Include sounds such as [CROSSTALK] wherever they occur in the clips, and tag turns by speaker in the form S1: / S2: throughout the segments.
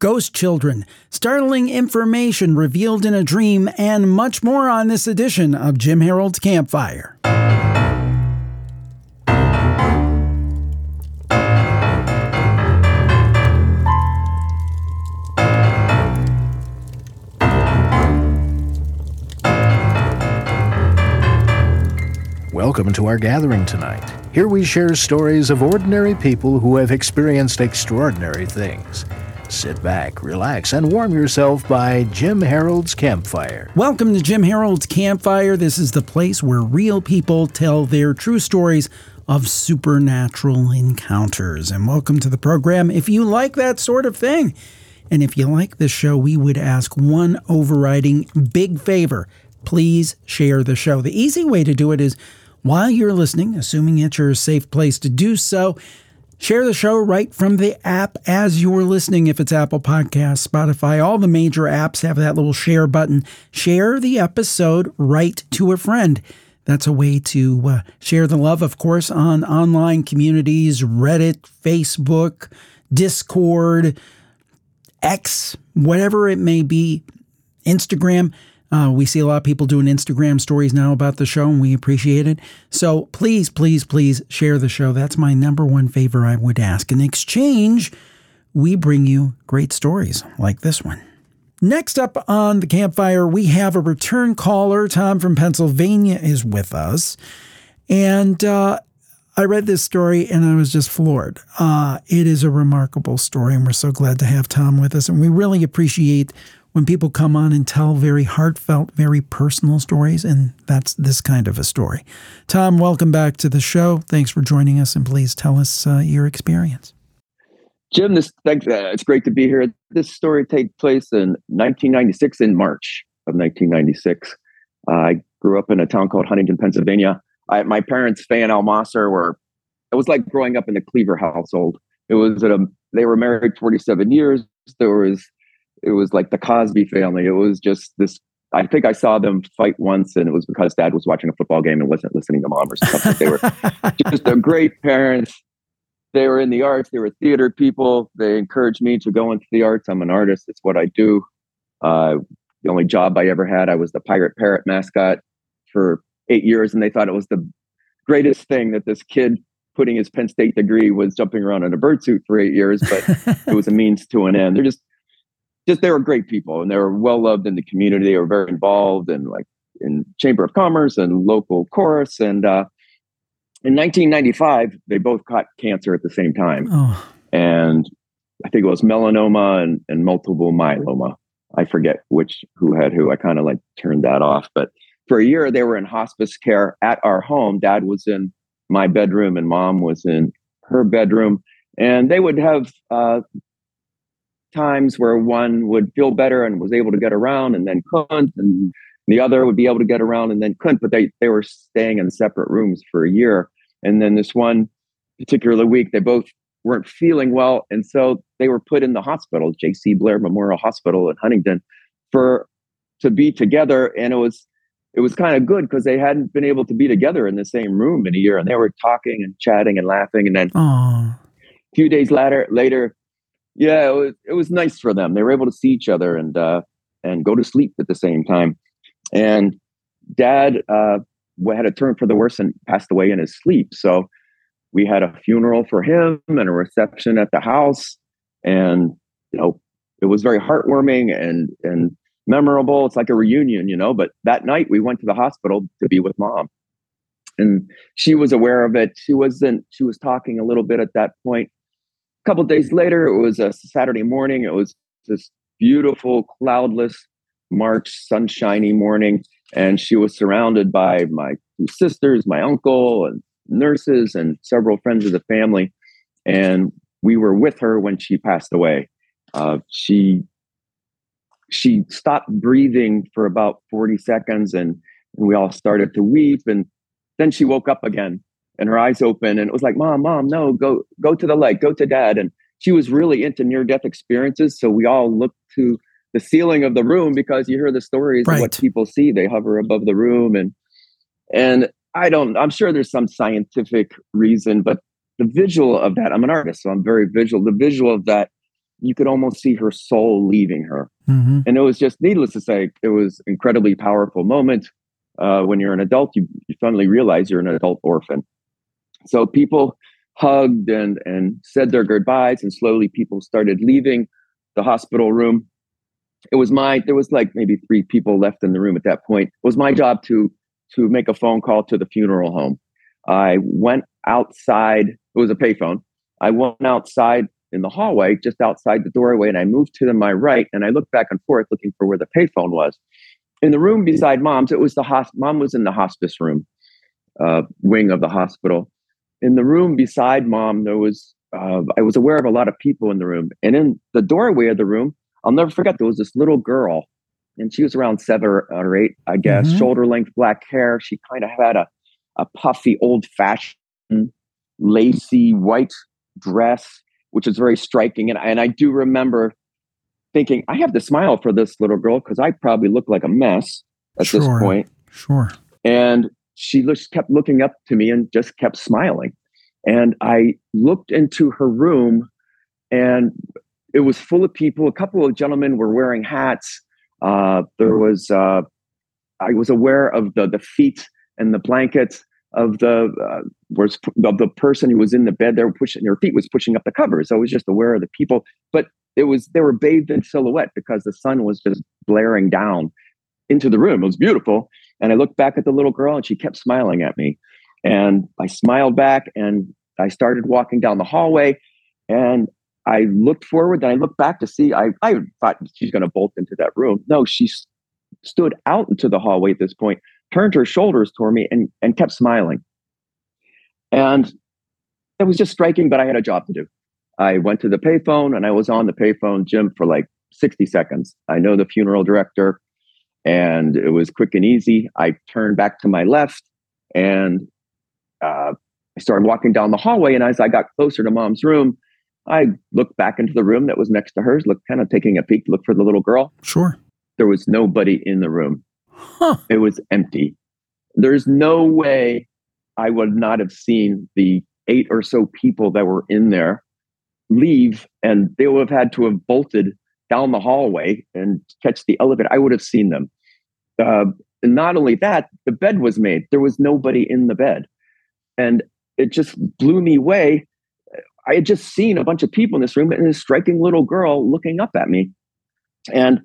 S1: ghost children, startling information revealed in a dream, and much more on this edition of Jim Harold's Campfire.
S2: Welcome to our gathering tonight. Here we share stories of ordinary people who have experienced extraordinary things. Sit back, relax, and warm yourself by Jim Harold's Campfire.
S1: Welcome to Jim Harold's Campfire. This is the place where real people tell their true stories of supernatural encounters. And welcome to the program if you like that sort of thing. And if you like this show, we would ask one overriding big favor. Please share the show. The easy way to do it is while you're listening, assuming it's your safe place to do so, share the show right from the app as you're listening. If it's Apple Podcasts, Spotify, all the major apps have that little share button. Share the episode right to a friend. That's a way to uh, share the love, of course, on online communities, Reddit, Facebook, Discord, X, whatever it may be, Instagram. Uh, we see a lot of people doing Instagram stories now about the show, and we appreciate it. So please, please, please share the show. That's my number one favor I would ask. In exchange, we bring you great stories like this one. Next up on the campfire, we have a return caller. Tom from Pennsylvania is with us. And uh, I read this story and I was just floored. Uh, it is a remarkable story, and we're so glad to have Tom with us. And we really appreciate when people come on and tell very heartfelt, very personal stories, and that's this kind of a story. Tom, welcome back to the show. Thanks for joining us, and please tell us uh, your experience.
S3: Jim, this thanks, uh, it's great to be here. This story takes place in 1996, in March of 1996. Uh, I grew up in a town called Huntingdon, Pennsylvania. I, my parents, Faye and Al Mosser, were it was like growing up in the Cleaver household. It was a, they were married 47 years. There was it was like the Cosby family. It was just this. I think I saw them fight once, and it was because Dad was watching a football game and wasn't listening to Mom or something. they were [LAUGHS] just a great parents. They were in the arts. They were theater people. They encouraged me to go into the arts. I'm an artist. It's what I do. Uh, the only job I ever had, I was the pirate parrot mascot for eight years, and they thought it was the greatest thing that this kid putting his Penn State degree was jumping around in a bird suit for eight years, but it was a means to an end. They're just just they were great people and they were well loved in the community. They were very involved in like in Chamber of Commerce and local chorus. And uh, in 1995, they both caught cancer at the same time. Oh. And I think it was melanoma and, and multiple myeloma. I forget which who had who. I kind of like turned that off. But for a year, they were in hospice care at our home. Dad was in my bedroom and mom was in her bedroom. And they would have uh, times where one would feel better and was able to get around and then couldn't, and the other would be able to get around and then couldn't. But they they were staying in separate rooms for a year. And then this one particular week, they both weren't feeling well, and so they were put in the hospital, J.C. Blair Memorial Hospital in Huntingdon, for to be together. And it was it was kind of good because they hadn't been able to be together in the same room in a year, and they were talking and chatting and laughing. And then Aww. a few days later, later yeah, it was, it was nice for them. They were able to see each other and uh, and go to sleep at the same time. And Dad uh, had a turn for the worse and passed away in his sleep. So we had a funeral for him and a reception at the house, and you know it was very heartwarming and and memorable. It's like a reunion, you know. But that night we went to the hospital to be with mom, and she was aware of it. She wasn't. She was talking a little bit at that point couple days later, it was a Saturday morning. It was this beautiful, cloudless March, sunshiny morning. And she was surrounded by my two sisters, my uncle, and nurses, and several friends of the family. And we were with her when she passed away. Uh, she she stopped breathing for about 40 seconds and, and we all started to weep and then she woke up again and her eyes open and it was like mom mom no go go to the light go to dad and she was really into near death experiences so we all looked to the ceiling of the room because you hear the stories right. of what people see they hover above the room and and i don't i'm sure there's some scientific reason but the visual of that i'm an artist so i'm very visual the visual of that you could almost see her soul leaving her.
S1: Mhm.
S3: And it was just needless to say, it was incredibly powerful moment. Uh, when you're an adult, you, you finally realize you're an adult orphan. So people hugged and and said their goodbyes, and slowly people started leaving the hospital room. It was my there was like maybe three people left in the room at that point. It was my job to to make a phone call to the funeral home. I went outside. It was a payphone. I went outside in the hallway, just outside the doorway, and I moved to my right, and I looked back and forth looking for where the payphone was. In the room beside mom's, it was the hosp- mom was in the hospice room, uh, wing of the hospital. In the room beside mom, there was uh, I was aware of a lot of people in the room, and in the doorway of the room, I'll never forget there was this little girl, and she was around seven or eight, I guess,
S1: Mhm.
S3: shoulder length black hair. She kind of had a a puffy, old fashioned, lacy white dress, which is very striking. And, and I do remember thinking, I have to smile for this little girl because I probably look like a mess at this point.
S1: Sure.
S3: And she just kept looking up to me and just kept smiling. And I looked into her room and it was full of people. A couple of gentlemen were wearing hats. Uh, there was, uh, I was aware of the, the feet and the blankets of the uh, was of the person who was in the bed. They were pushing their feet was pushing up the covers. I was just aware of the people, but it was they were bathed in silhouette because the sun was just blaring down into the room. It was beautiful. And I looked back at the little girl and she kept smiling at me. And I smiled back and I started walking down the hallway and I looked forward and I looked back to see I, I thought she's going to bolt into that room. No, she s- stood out into the hallway at this point, turned her shoulders toward me and, and kept smiling. And it was just striking, but I had a job to do. I went to the payphone and I was on the payphone, Jim, for like 60 seconds. I know the funeral director and it was quick and easy. I turned back to my left and uh, I started walking down the hallway. And as I got closer to mom's room, I looked back into the room that was next to hers, looked kind of taking a peek, look for the little girl.
S1: Sure.
S3: There was nobody in the room.
S1: Huh.
S3: It was empty. There's no way I would not have seen the eight or so people that were in there leave, and they would have had to have bolted down the hallway and catch the elevator. I would have seen them. Uh, and not only that, the bed was made. There was nobody in the bed. And it just blew me away. I had just seen a bunch of people in this room and a striking little girl looking up at me. And,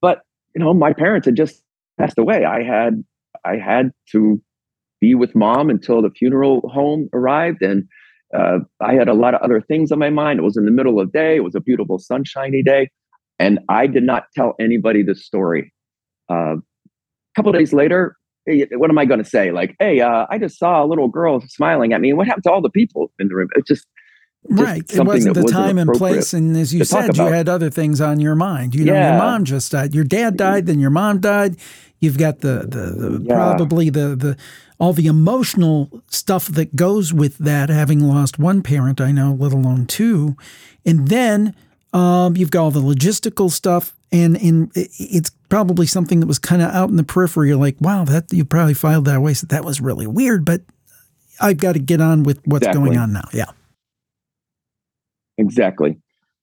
S3: but, you know, my parents had just passed away. I had, I had to be with mom until the funeral home arrived. And uh, I had a lot of other things on my mind. It was in the middle of day. It was a beautiful sunshiny day. And I did not tell anybody this story. Uh, a couple days later, hey, what am I going to say? Like, hey, uh, I just saw a little girl smiling at me. What happened to all the people in the room? It's just, just
S1: Right. It wasn't the
S3: wasn't
S1: time and place. And as you said, you had other things on your mind. You know, your mom just died. Your dad died, then your mom died. You've got the the, the
S3: Yeah.
S1: probably the the all the emotional stuff that goes with that, having lost one parent, I know, let alone two. And then um, you've got all the logistical stuff. And in it's probably something that was kind of out in the periphery. You're like, wow, that you probably filed that away. So that was really weird, but I've got to get on with what's going on now. Yeah.
S3: Exactly.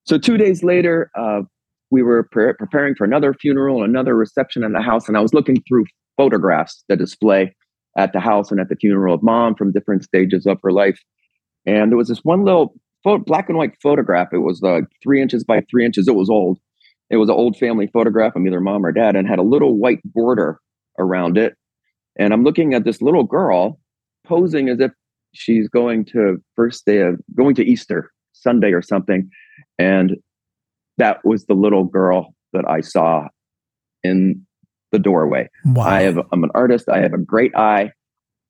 S3: So two days later, uh, we were pre- preparing for another funeral, and another reception in the house, and I was looking through photographs that display at the house and at the funeral of mom from different stages of her life. And there was this one little pho- black and white photograph. It was uh, three inches by three inches. It was old. It was an old family photograph of either mom or dad, and had a little white border around it. And I'm looking at this little girl posing as if she's going to first day of going to Easter Sunday or something. And that was the little girl that I saw in the doorway.
S1: Wow.
S3: I have I'm an artist. I have a great eye.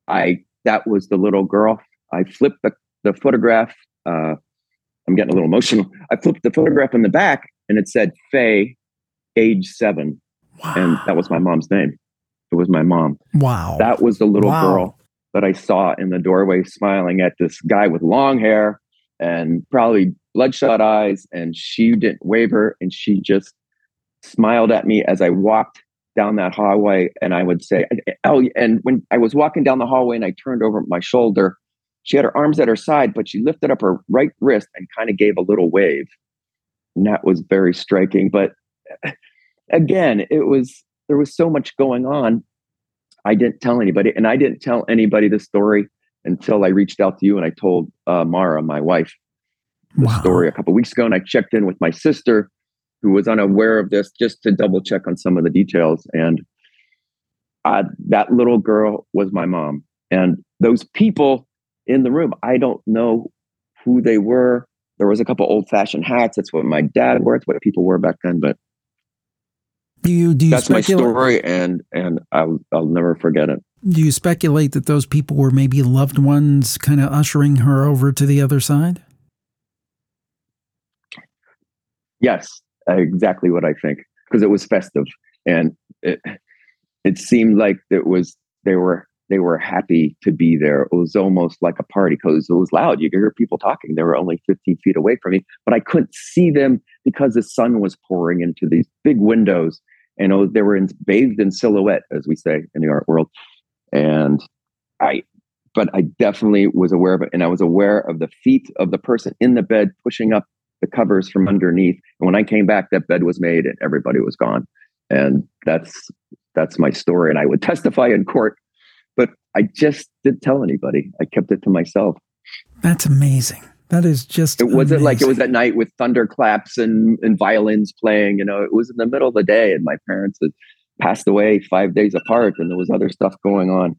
S3: I that was the little girl. I flipped the, the photograph. Uh, I'm getting a little emotional. I flipped the photograph in the back and it said Faye, age seven.
S1: wow.
S3: And that was my mom's name. It was my mom.
S1: wow.
S3: That was the little
S1: Wow.
S3: girl that I saw in the doorway smiling at this guy with long hair and probably bloodshot eyes. And she didn't waver and she just smiled at me as I walked down that hallway. And I would say, Oh, and when I was walking down the hallway and I turned over my shoulder, she had her arms at her side, but she lifted up her right wrist and kind of gave a little wave. and that was very striking. But [LAUGHS] again, it was there was so much going on. I didn't tell anybody, and I didn't tell anybody the story until I reached out to you and I told uh, Mara, my wife, the wow. story a couple weeks ago, and I checked in with my sister, who was unaware of this, just to double check on some of the details. And uh, that little girl was my mom, and those people in the room, I don't know who they were. There was a couple old fashioned hats. That's what my dad wore. It's what people wore back then. But
S1: do you do you
S3: that's speculate? my story, and and I'll I'll never forget it.
S1: Do you speculate that those people were maybe loved ones, kind of ushering her over to the other side?
S3: Yes, exactly what I think. Because it was festive, and it it seemed like it was they were they were happy to be there. It was almost like a party because it was loud. You could hear people talking. They were only 15 feet away from me, but I couldn't see them because the sun was pouring into these big windows. And was, they were in, bathed in silhouette, as we say in the art world. And I, but I definitely was aware of it. And I was aware of the feet of the person in the bed pushing up the covers from underneath. And when I came back, that bed was made and everybody was gone. And that's that's my story. And I would testify in court I just didn't tell anybody. I kept it to myself.
S1: That's amazing. That is just.
S3: It wasn't like it was at night with thunderclaps and and violins playing. You know, it was in the middle of the day, and my parents had passed away five days apart, and there was other stuff going on.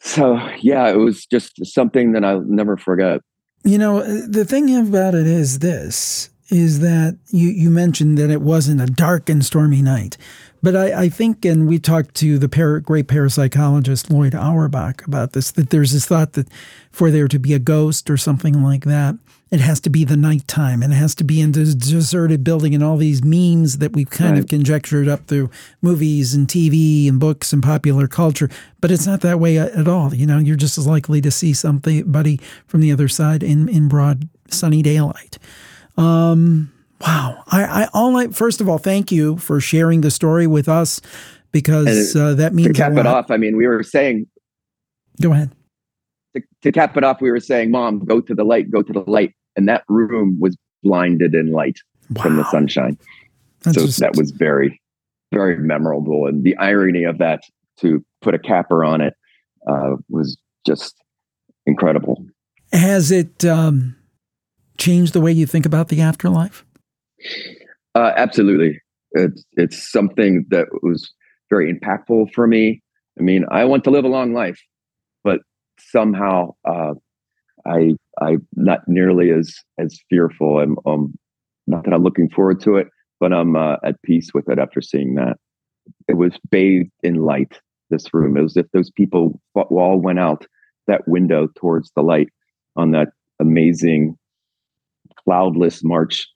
S3: So yeah, it was just something that I'll never forget.
S1: You know, uh, the thing about it is this: is that you you mentioned that it wasn't a dark and stormy night, but I, I, think, and we talked to the para, great parapsychologist Lloyd Auerbach about this, that there's this thought that for there to be a ghost or something like that, it has to be the nighttime and it has to be in this deserted building and all these memes that we've kind right. of conjectured up through movies and TV and books and popular culture. But it's not that way at all. You know, you're just as likely to see somebody from the other side in, in broad sunny daylight. Um, Wow. I, I all I, first of all, thank you for sharing the story with us because uh, that means
S3: to cap it off. I mean, we were saying.
S1: Go ahead.
S3: To, to cap it off, we were saying, "Mom, go to the light, go to the light," and that room was blinded in light wow. from the sunshine. That's so just... that was very, very memorable, and the irony of that to put a capper on it uh, was just incredible.
S1: Has it um, changed the way you think about the afterlife?
S3: Uh, absolutely. It's, it's something that was very impactful for me. I mean, I want to live a long life, but somehow uh, I I'm not nearly as as fearful. I'm um, not that I'm looking forward to it, but I'm uh, at peace with it after seeing that. It was bathed in light. This room. It was if those people all went out that window towards the light on that amazing cloudless March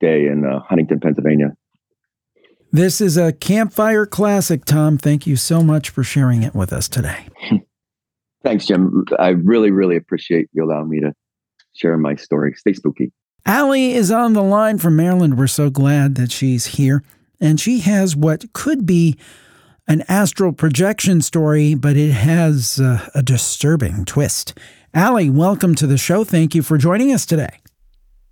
S3: day in uh, Huntingdon, Pennsylvania.
S1: This is a campfire classic, Tom. Thank you so much for sharing it with us today. [LAUGHS]
S3: Thanks, Jim. I really, really appreciate you allowing me to share my story. Stay spooky.
S1: Allie is on the line from Maryland. We're so glad that she's here. And she has what could be an astral projection story, but it has uh, a disturbing twist. Allie, welcome to the show. Thank you for joining us today.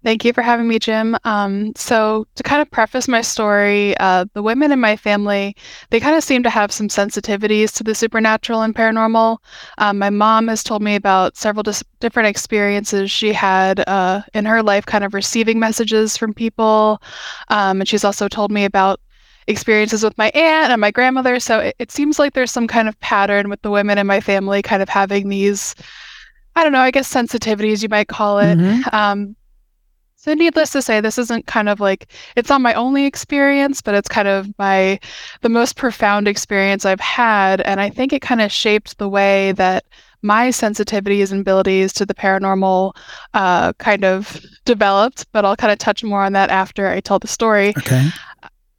S4: Thank you for having me, Jim. Um, so, to kind of preface my story, uh, the women in my family, they kind of seem to have some sensitivities to the supernatural and paranormal. Um, my mom has told me about several dis- different experiences she had uh, in her life, kind of receiving messages from people. Um, and she's also told me about experiences with my aunt and my grandmother. So, it, it seems like there's some kind of pattern with the women in my family kind of having these. I don't know, I guess sensitivities, you might call it. Mm-hmm. Um, so, needless to say, this isn't kind of like it's not my only experience, but it's kind of my the most profound experience I've had, and I think it kind of shaped the way that my sensitivities and abilities to the paranormal uh, kind of developed. But I'll kind of touch more on that after I tell the story.
S1: Okay.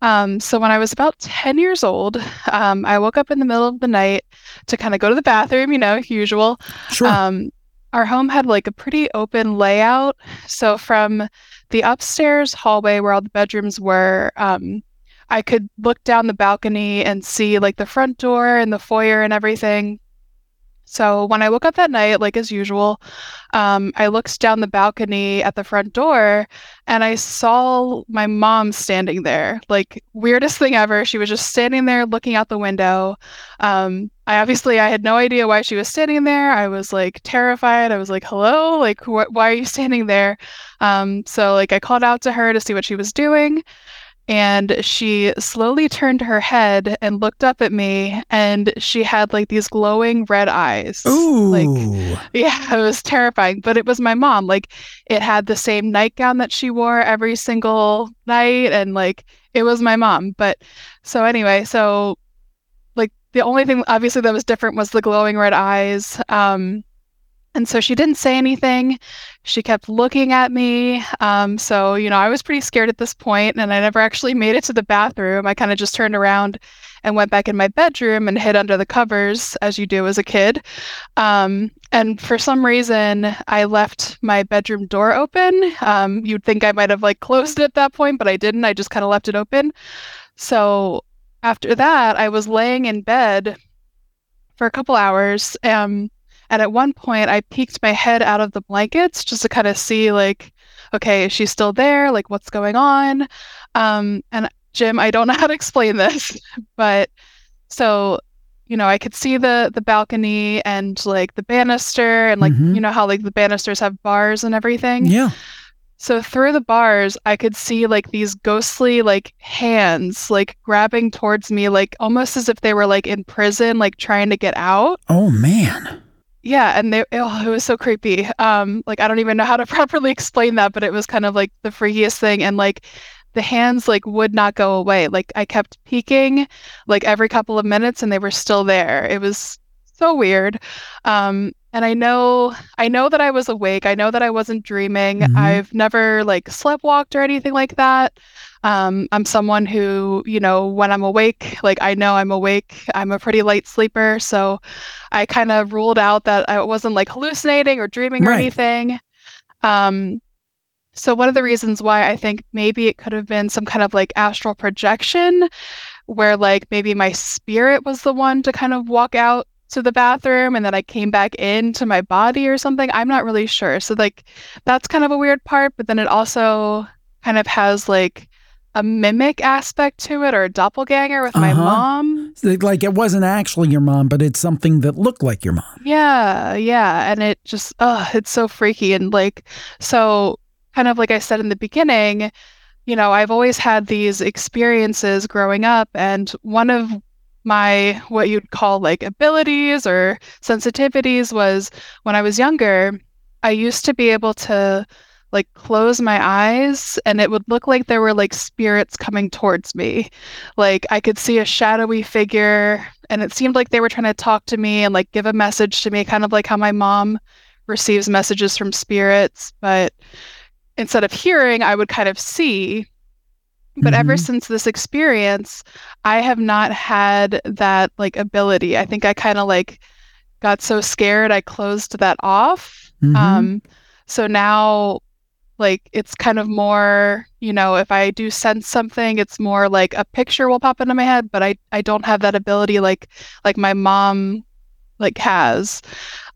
S4: Um, so when I was about 10 years old, um, I woke up in the middle of the night to kind of go to the bathroom, you know, usual.
S1: Sure.
S4: Um, our home had like a pretty open layout. So from the upstairs hallway where all the bedrooms were, um, I could look down the balcony and see like the front door and the foyer and everything. So when I woke up that night, like as usual, um, I looked down the balcony at the front door and I saw my mom standing there. Like weirdest thing ever. She was just standing there looking out the window. Um, I obviously I had no idea why she was standing there. I was like terrified. I was like, "Hello, like wh- why are you standing there?" Um, so like I called out to her to see what she was doing and she slowly turned her head and looked up at me and she had like these glowing red eyes.
S1: Ooh.
S4: like [LAUGHS] yeah it was terrifying but it was my mom. Like it had the same nightgown that she wore every single night and like it was my mom. But so anyway so like the only thing obviously that was different was the glowing red eyes. Um and so she didn't say anything. She kept looking at me. Um, so, you know, I was pretty scared at this point, and I never actually made it to the bathroom. I kind of just turned around and went back in my bedroom and hid under the covers, as you do as a kid. Um, and for some reason, I left my bedroom door open. Um, you'd think I might have like closed it at that point, but I didn't. I just kind of left it open. So after that, I was laying in bed for a couple hours. Um, and at one point, I peeked my head out of the blankets just to kind of see, like, okay, is she still there? Like, what's going on? Um, and Jim, I don't know how to explain this, [LAUGHS] but so you know, I could see the the balcony and like the banister and like
S1: Mhm.
S4: you know how like the banisters have bars and everything.
S1: Yeah.
S4: So through the bars, I could see like these ghostly like hands like grabbing towards me, like almost as if they were like in prison, like trying to get out.
S1: Oh man.
S4: Yeah, and they oh, it was so creepy. Um, like I don't even know how to [LAUGHS] properly explain that, but it was kind of like the freakiest thing. And like the hands like would not go away. Like I kept peeking like every couple of minutes and they were still there. It was so weird. Um, and I know I know that I was awake. I know that I wasn't dreaming.
S1: Mhm.
S4: I've never like sleptwalked or anything like that. Um, I'm someone who, you know, when I'm awake, like I know I'm awake. I'm a pretty light sleeper, so I kind of ruled out that I wasn't like hallucinating or dreaming or anything. Um, so one of the reasons why I think maybe it could have been some kind of like astral projection, where like maybe my spirit was the one to kind of walk out to the bathroom and then I came back into my body or something. I'm not really sure. So like that's kind of a weird part, but then it also kind of has like a mimic aspect to it or a doppelganger with my
S1: Uh-huh.
S4: mom.
S1: Like it wasn't actually your mom, but it's something that looked like your mom.
S4: Yeah, yeah, and it just oh, it's so freaky and like so kind of like I said in the beginning, you know, I've always had these experiences growing up and one of my what you'd call like abilities or sensitivities was when I was younger, I used to be able to like close my eyes and it would look like there were like spirits coming towards me. Like I could see a shadowy figure and it seemed like they were trying to talk to me and like give a message to me, kind of like how my mom receives messages from spirits. But instead of hearing, I would kind of see. But ever
S1: Mhm.
S4: since this experience, I have not had that like ability. I think I kind of like got so scared I closed that off.
S1: Mhm.
S4: Um, so now like it's kind of more, you know, if I do sense something, it's more like a picture will pop into my head, but I I don't have that ability like like my mom like has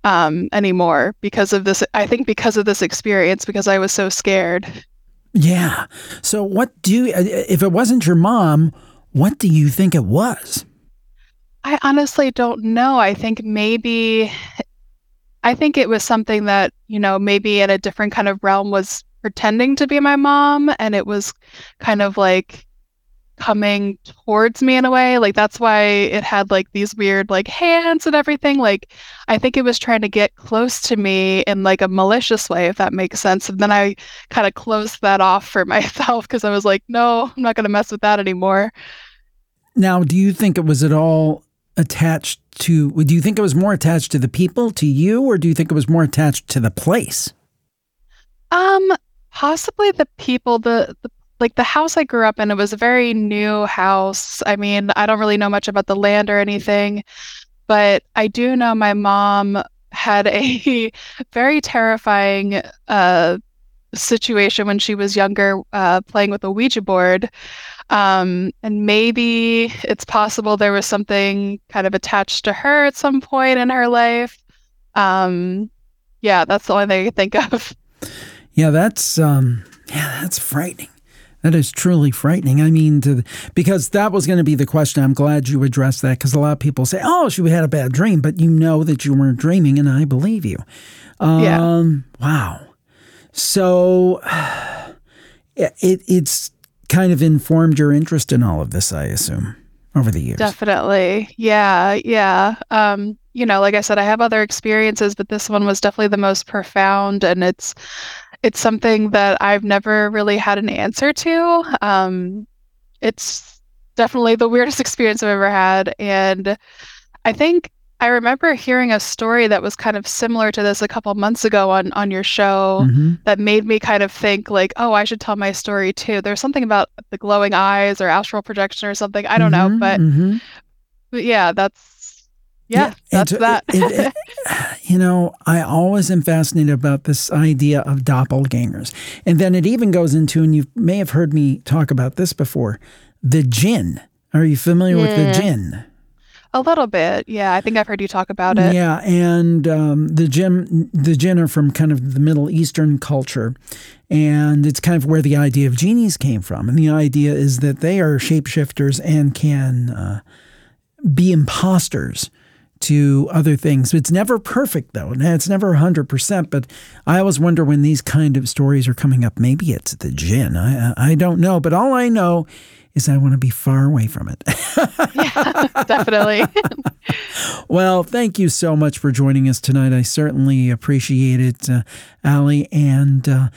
S4: um anymore because of this I think because of this experience because I was so scared.
S1: Yeah. So what do you, uh, if it wasn't your mom, what do you think it was?
S4: I honestly don't know. I think maybe I think it was something that, you know, maybe in a different kind of realm was pretending to be my mom and it was kind of like coming towards me in a way. Like that's why it had like these weird like hands and everything. Like I think it was trying to get close to me in like a malicious way, if that makes sense. And then I kind of closed that off for [LAUGHS] myself because I was like, no, I'm not going to mess with that anymore.
S1: Now, do you think it was at all attached to, do you think it was more attached to the people, to you, or do you think it was more attached to the place?
S4: Um, possibly the people, the, the like the house I grew up in, it was a very new house. I mean, I don't really know much about the land or anything, but I do know my mom had a [LAUGHS] very terrifying uh situation when she was younger, uh, playing with a Ouija board. Um, and maybe it's possible there was something kind of attached to her at some point in her life. Um, yeah, that's the only thing I can think of.
S1: Yeah, that's um, yeah, that's frightening. That is truly frightening. I mean, to, because that was going to be the question. I'm glad you addressed that because a lot of people say, "Oh, she had a bad dream," but you know that you weren't dreaming, and I believe you. Um, yeah. Wow. So [SIGHS] it it's kind of informed your interest in all of this, I assume, over the years.
S4: Definitely. Yeah. Yeah. Um, you know, like I said, I have other experiences, but this one was definitely the most profound, and it's it's something that I've never really had an answer to. Um, it's definitely the weirdest [LAUGHS] experience I've ever had. And I think I remember hearing a story that was kind of similar to this a couple months ago on on your show mm-hmm. that made me kind of think like, oh, I should tell my story too. There's something about the glowing eyes or astral projection or something. I don't mm-hmm, know, but, mm-hmm. but yeah, that's yeah, yeah that's that. it, it, [SIGHS]
S1: you know, I always am fascinated about this idea of doppelgangers. And then it even goes into, and you may have heard me talk about this before, the jinn. Are you familiar yeah. with the jinn?
S4: A little bit, yeah. I think I've heard you talk about it.
S1: Yeah, and um, the jinn, the jinn are from kind of the Middle Eastern culture, and it's kind of where the idea of genies came from. And the idea is that they are shapeshifters and can uh, be imposters to other things. It's never perfect, though. It's never 100%. But I always wonder when these kind of stories are coming up, maybe it's the jinn. I, I don't know. But all I know is I want to be far away from it. [LAUGHS]
S4: yeah, definitely. [LAUGHS]
S1: well, thank you so much for joining us tonight. I certainly appreciate it, uh, Allie. And uh,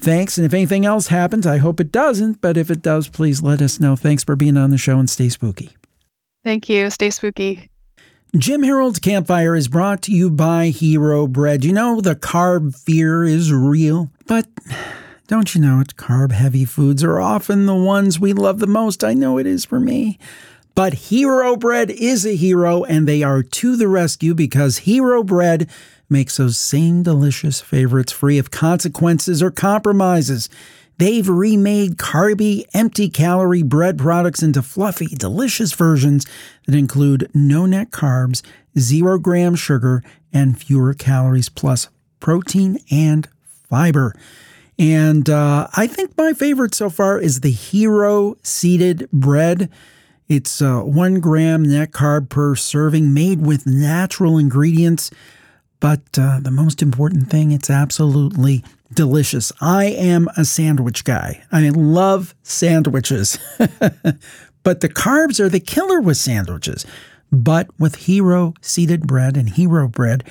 S1: thanks. And if anything else happens, I hope it doesn't. But if it does, please let us know. Thanks for being on the show and stay spooky.
S4: Thank you. Stay spooky.
S1: Jim Harold's Campfire is brought to you by Hero Bread. You know, the carb fear is real, but don't you know it? Carb heavy foods are often the ones we love the most. I know it is for me. But Hero Bread is a hero, and they are to the rescue because Hero Bread makes those same delicious favorites free of consequences or compromises. They've remade carby, empty calorie bread products into fluffy, delicious versions that include no net carbs, zero gram sugar, and fewer calories, plus protein and fiber. And uh, I think my favorite so far is the Hero Seeded Bread. It's uh, one gram net carb per serving, made with natural ingredients. But uh, the most important thing, it's absolutely delicious. I am a sandwich guy. I love sandwiches. [LAUGHS] but the carbs are the killer with sandwiches. But with Hero seeded bread and Hero bread,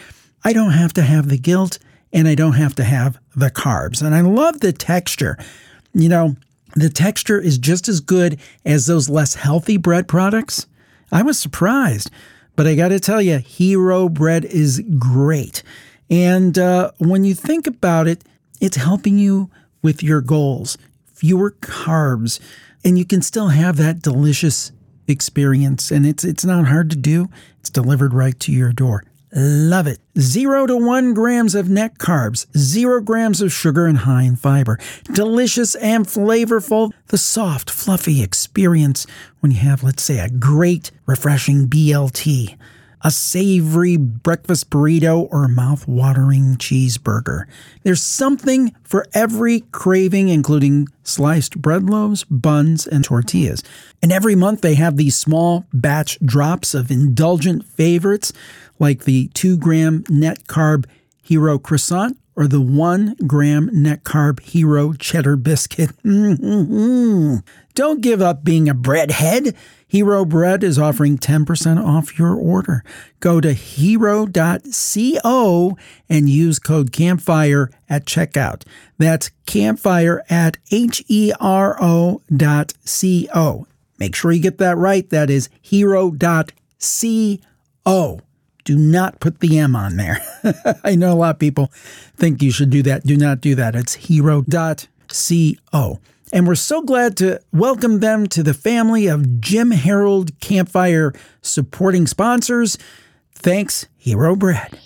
S1: I don't have to have the guilt and I don't have to have the carbs. And I love the texture. You know, the texture is just as good as those less healthy bread products. I was surprised, but I got to tell you, Hero bread is great. And uh, when you think about it, it's helping you with your goals, fewer carbs, and you can still have that delicious experience. And it's it's not hard to do. It's delivered right to your door. Love it. Zero to one grams of net carbs, zero grams of sugar, and high in fiber. Delicious and flavorful. The soft, fluffy experience when you have, let's say, a great, refreshing BLT a savory breakfast burrito, or a mouth-watering cheeseburger. There's something for every craving, including sliced bread loaves, buns, and tortillas. And every month they have these small batch drops of indulgent favorites like the 2 gram net carb hero croissant or the 1 gram net carb hero cheddar biscuit. [LAUGHS] Don't give up being a breadhead. Hero Bread is offering 10% off your order. Go to hero.co and use code CAMPFIRE at checkout. That's campfire at H E R O C O. Make sure you get that right. That is hero.co. Do not put the M on there. [LAUGHS] I know a lot of people think you should do that. Do not do that. It's hero.co. And we're so glad to welcome them to the family of Jim Harold Campfire supporting sponsors. Thanks, Hero Bread.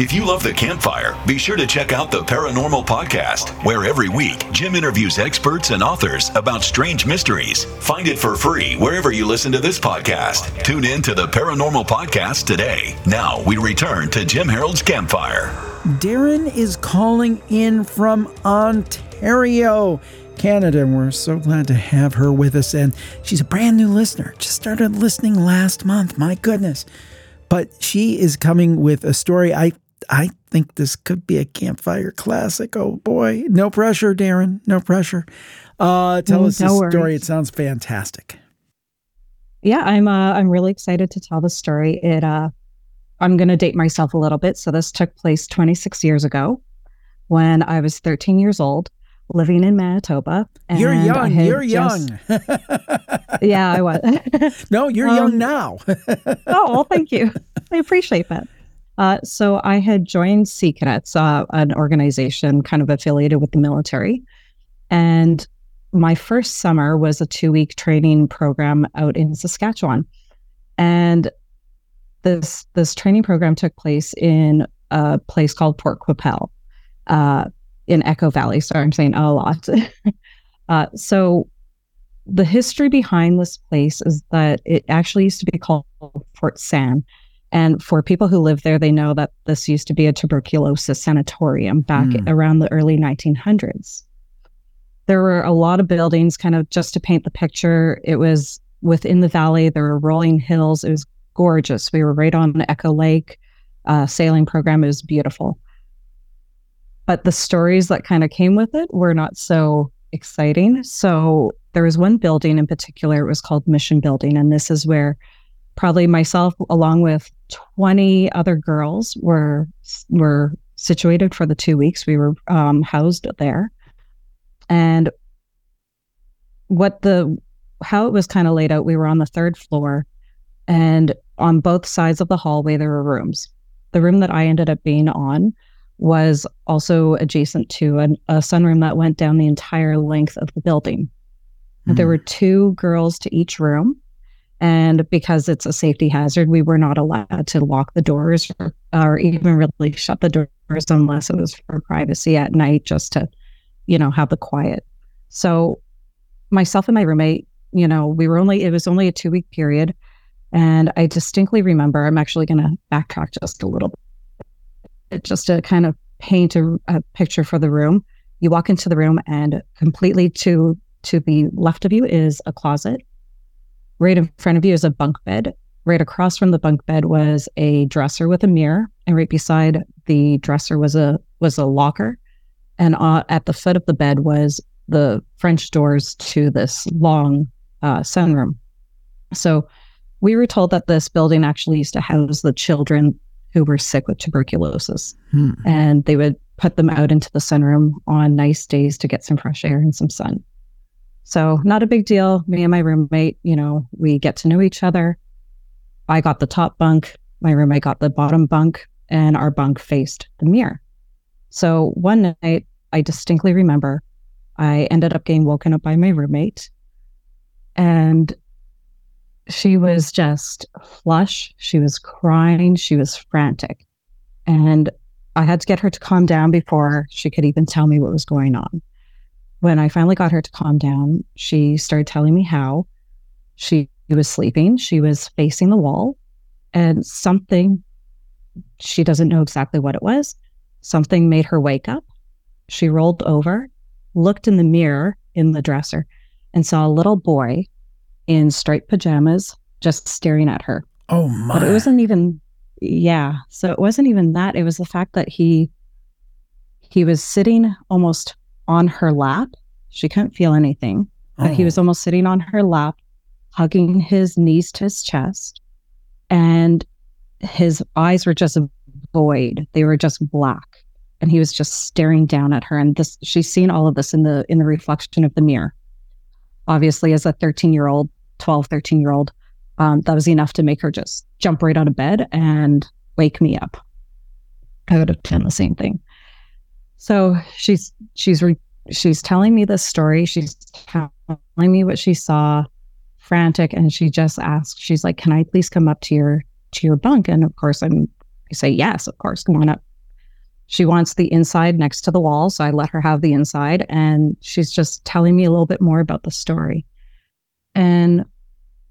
S5: If you love the campfire, be sure to check out the Paranormal Podcast, where every week Jim interviews experts and authors about strange mysteries. Find it for free wherever you listen to this podcast. Tune in to the Paranormal Podcast today. Now we return to Jim Harold's Campfire.
S1: Darren is calling in from Ontario. Canada, and we're so glad to have her with us. And she's a brand new listener, just started listening last month. My goodness. But she is coming with a story. I I think this could be a campfire classic. Oh boy. No pressure, Darren. No pressure. Uh, tell us no the story. It sounds fantastic.
S6: Yeah, I'm uh, I'm really excited to tell the story. It uh I'm gonna date myself a little bit. So this took place 26 years ago when I was 13 years old living in Manitoba.
S1: you're young. You're just, young.
S6: yeah, I was. [LAUGHS]
S1: no, you're um, young now. [LAUGHS]
S6: oh, well, thank you. I appreciate that. Uh, so I had joined Sea Cadets, uh, an organization kind of affiliated with the military. And my first summer was a two week training program out in Saskatchewan. And this this training program took place in a place called Fort Qu'Appelle. Uh, in Echo Valley. Sorry, I'm saying a lot. [LAUGHS] uh, so the history behind this place is that it actually used to be called Fort San. And for people who live there, they know that this used to be a tuberculosis sanatorium back mm. around the early 1900s. There were a lot of buildings, kind of just to paint the picture. It was within the valley, there were rolling hills. It was gorgeous. We were right on Echo Lake uh, sailing program. It was beautiful but the stories that kind of came with it were not so exciting. So there was one building in particular, it was called Mission Building. And this is where probably myself, along with 20 other girls, were were situated for the two weeks. We were um, housed there. And what the how it was kind of laid out, we were on the third floor, and on both sides of the hallway there were rooms. The room that I ended up being on was also adjacent to an, a sunroom that went down the entire length of the building. Mm. There were two girls to each room. And because it's a safety hazard, we were not allowed to lock the doors or, or even really shut the doors unless it was for privacy at night, just to, you know, have the quiet. So myself and my roommate, you know, we were only, it was only a two week period. And I distinctly remember, I'm actually going to backtrack just a little bit just to kind of paint a, a picture for the room. You walk into the room, and completely to to the left of you is a closet. Right in front of you is a bunk bed. Right across from the bunk bed was a dresser with a mirror, and right beside the dresser was a was a locker. And uh, at the foot of the bed was the French doors to this long uh, sunroom. So we were told that this building actually used to house the children who were sick with tuberculosis. Hmm. And they would put them out into the sunroom on nice days to get some fresh air and some sun. So, not a big deal. Me and my roommate, you know, we get to know each other. I got the top bunk, my roommate got the bottom bunk, and our bunk faced the mirror. So, one night, I distinctly remember I ended up getting woken up by my roommate. And she was just flush. She was crying. She was frantic. And I had to get her to calm down before she could even tell me what was going on. When I finally got her to calm down, she started telling me how she was sleeping. She was facing the wall, and something, she doesn't know exactly what it was, something made her wake up. She rolled over, looked in the mirror in the dresser, and saw a little boy in striped pajamas just staring at her.
S1: Oh my.
S6: But it wasn't even yeah. So it wasn't even that. It was the fact that he he was sitting almost on her lap. She couldn't feel anything. But he was oh. almost sitting on her lap, hugging his knees to his chest. And his eyes were just a void. They were just black. And he was just staring down at her. And this she's seen all of this in the in the reflection of the mirror. Obviously, as a 13 year old, 12, 13 year old, um, that was enough to make her just jump right out of bed and wake me up. I would have done the same thing. So she's she's re- she's telling me this story. She's telling me what she saw, frantic, and she just asks. She's like, "Can I please come up to your to your bunk?" And of course, I'm I say yes, of course, come on up. she wants the inside next to the wall. So I let her have the inside. And she's just telling me a little bit more about the story. And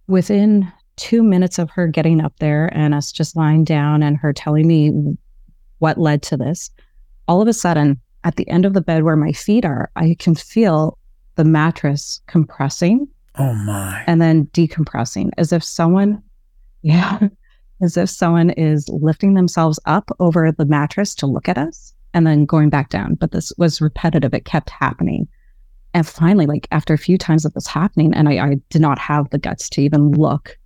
S6: within two minutes of her getting up there and us just lying down and her telling me what led to this, all of a sudden, at the end of the bed where my feet are, I can feel the mattress compressing.
S1: Oh my.
S6: And then decompressing as if someone, [LAUGHS] yeah, as if someone is lifting themselves up over the mattress to look at us and then going back down. But this was repetitive, it kept happening. And finally, like after a few times of this happening, and I, I did not have the guts to even look,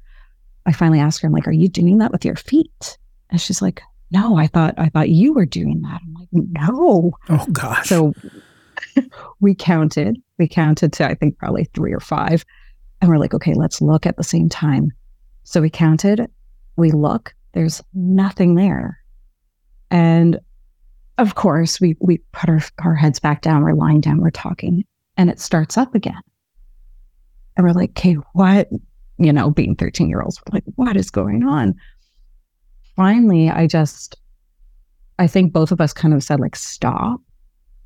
S6: I finally asked her, I'm like, Are you doing that with your feet? And she's like, No, I thought I thought you were doing that. I'm like, No.
S1: Oh gosh.
S6: So we counted. We counted to I think probably three or five. And we're like, okay, let's look at the same time. So we counted we look, there's nothing there. And of course, we, we put our, our heads back down, we're lying down, we're talking, and it starts up again. And we're like, okay, what? You know, being 13 year olds, we're like, what is going on? Finally, I just, I think both of us kind of said, like, stop.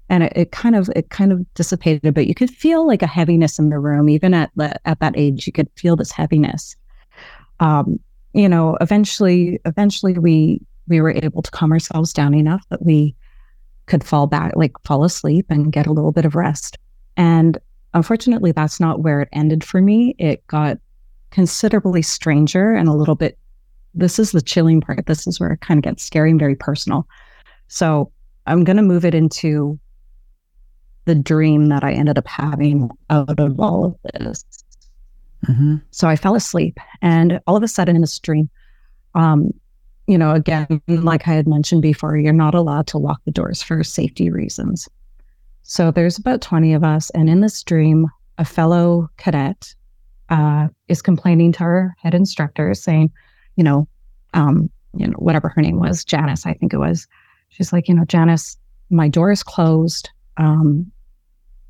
S6: And it, it kind of it kind of dissipated a bit. You could feel like a heaviness in the room, even at at that age. You could feel this heaviness. Um, you know, eventually, eventually we we were able to calm ourselves down enough that we could fall back, like fall asleep and get a little bit of rest. And unfortunately, that's not where it ended for me. It got considerably stranger and a little bit. This is the chilling part. This is where it kind of gets scary and very personal. So I'm going to move it into the dream that I ended up having out of all of this. Mm-hmm. So I fell asleep, and all of a sudden in this dream, um, you know, again, like I had mentioned before, you're not allowed to lock the doors for safety reasons. So there's about 20 of us, and in this dream, a fellow cadet uh, is complaining to our head instructor, saying, you know, um, you know, whatever her name was, Janice, I think it was. She's like, you know, Janice, my door is closed. Um,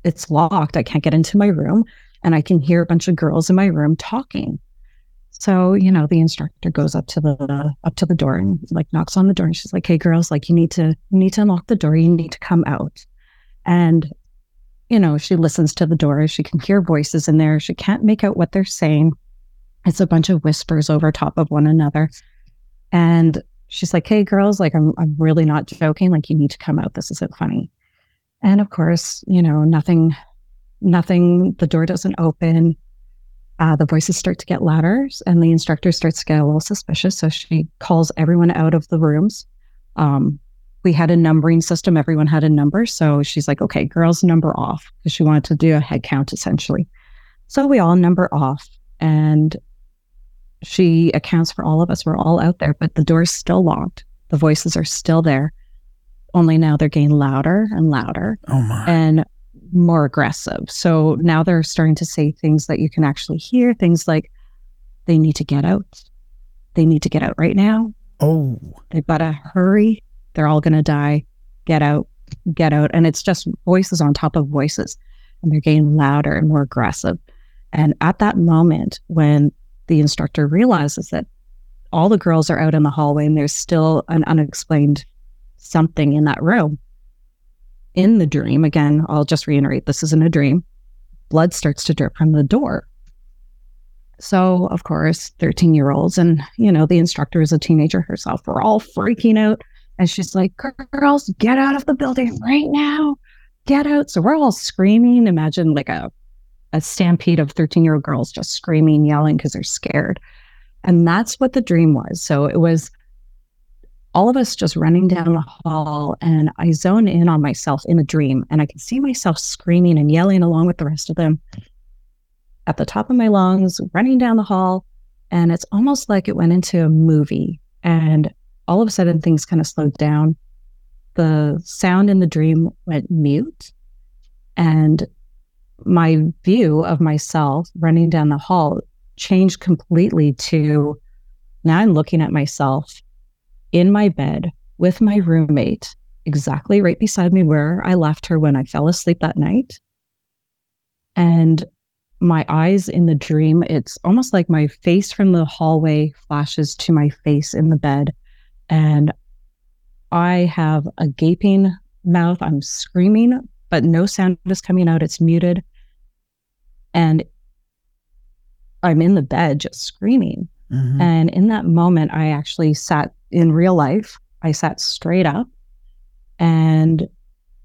S6: it's locked. I can't get into my room and I can hear a bunch of girls in my room talking. So, you know, the instructor goes up to the up to the door and like knocks on the door and she's like, Hey girls, like you need to you need to unlock the door, you need to come out. And, you know, she listens to the door. She can hear voices in there. She can't make out what they're saying. It's a bunch of whispers over top of one another. And she's like, Hey girls, like I'm I'm really not joking. Like you need to come out. This isn't funny. And of course, you know, nothing nothing, the door doesn't open. Uh, the voices start to get louder and the instructor starts to get a little suspicious. So she calls everyone out of the rooms. Um, we had a numbering system, everyone had a number. So she's like, okay, girls, number off because she wanted to do a head count essentially. So we all number off and she accounts for all of us. We're all out there, but the door's still locked. The voices are still there. Only now they're getting louder and louder.
S1: Oh my.
S6: And more aggressive. So now they're starting to say things that you can actually hear, things like they need to get out. They need to get out right now.
S1: Oh.
S6: They've got to hurry. They're all going to die. Get out, get out. And it's just voices on top of voices. And they're getting louder and more aggressive. And at that moment, when the instructor realizes that all the girls are out in the hallway and there's still an unexplained something in that room, in the dream, again, I'll just reiterate this isn't a dream, blood starts to drip from the door. So, of course, 13 year olds and, you know, the instructor is a teenager herself. We're all freaking out. And she's like, girls, get out of the building right now. Get out. So we're all screaming. Imagine like a, a stampede of 13 year old girls just screaming, yelling because they're scared. And that's what the dream was. So it was all of us just running down the hall and I zone in on myself in a dream and I can see myself screaming and yelling along with the rest of them at the top of my lungs, running down the hall. And it's almost like it went into a movie. And all of a sudden, things kind of slowed down. The sound in the dream went mute. And my view of myself running down the hall changed completely to now I'm looking at myself in my bed with my roommate, exactly right beside me where I left her when I fell asleep that night. And my eyes in the dream, it's almost like my face from the hallway flashes to my face in the bed. And I have a gaping mouth. I'm screaming, but no sound is coming out. It's muted. And I'm in the bed just screaming. Mm-hmm. And in that moment, I actually sat in real life, I sat straight up. And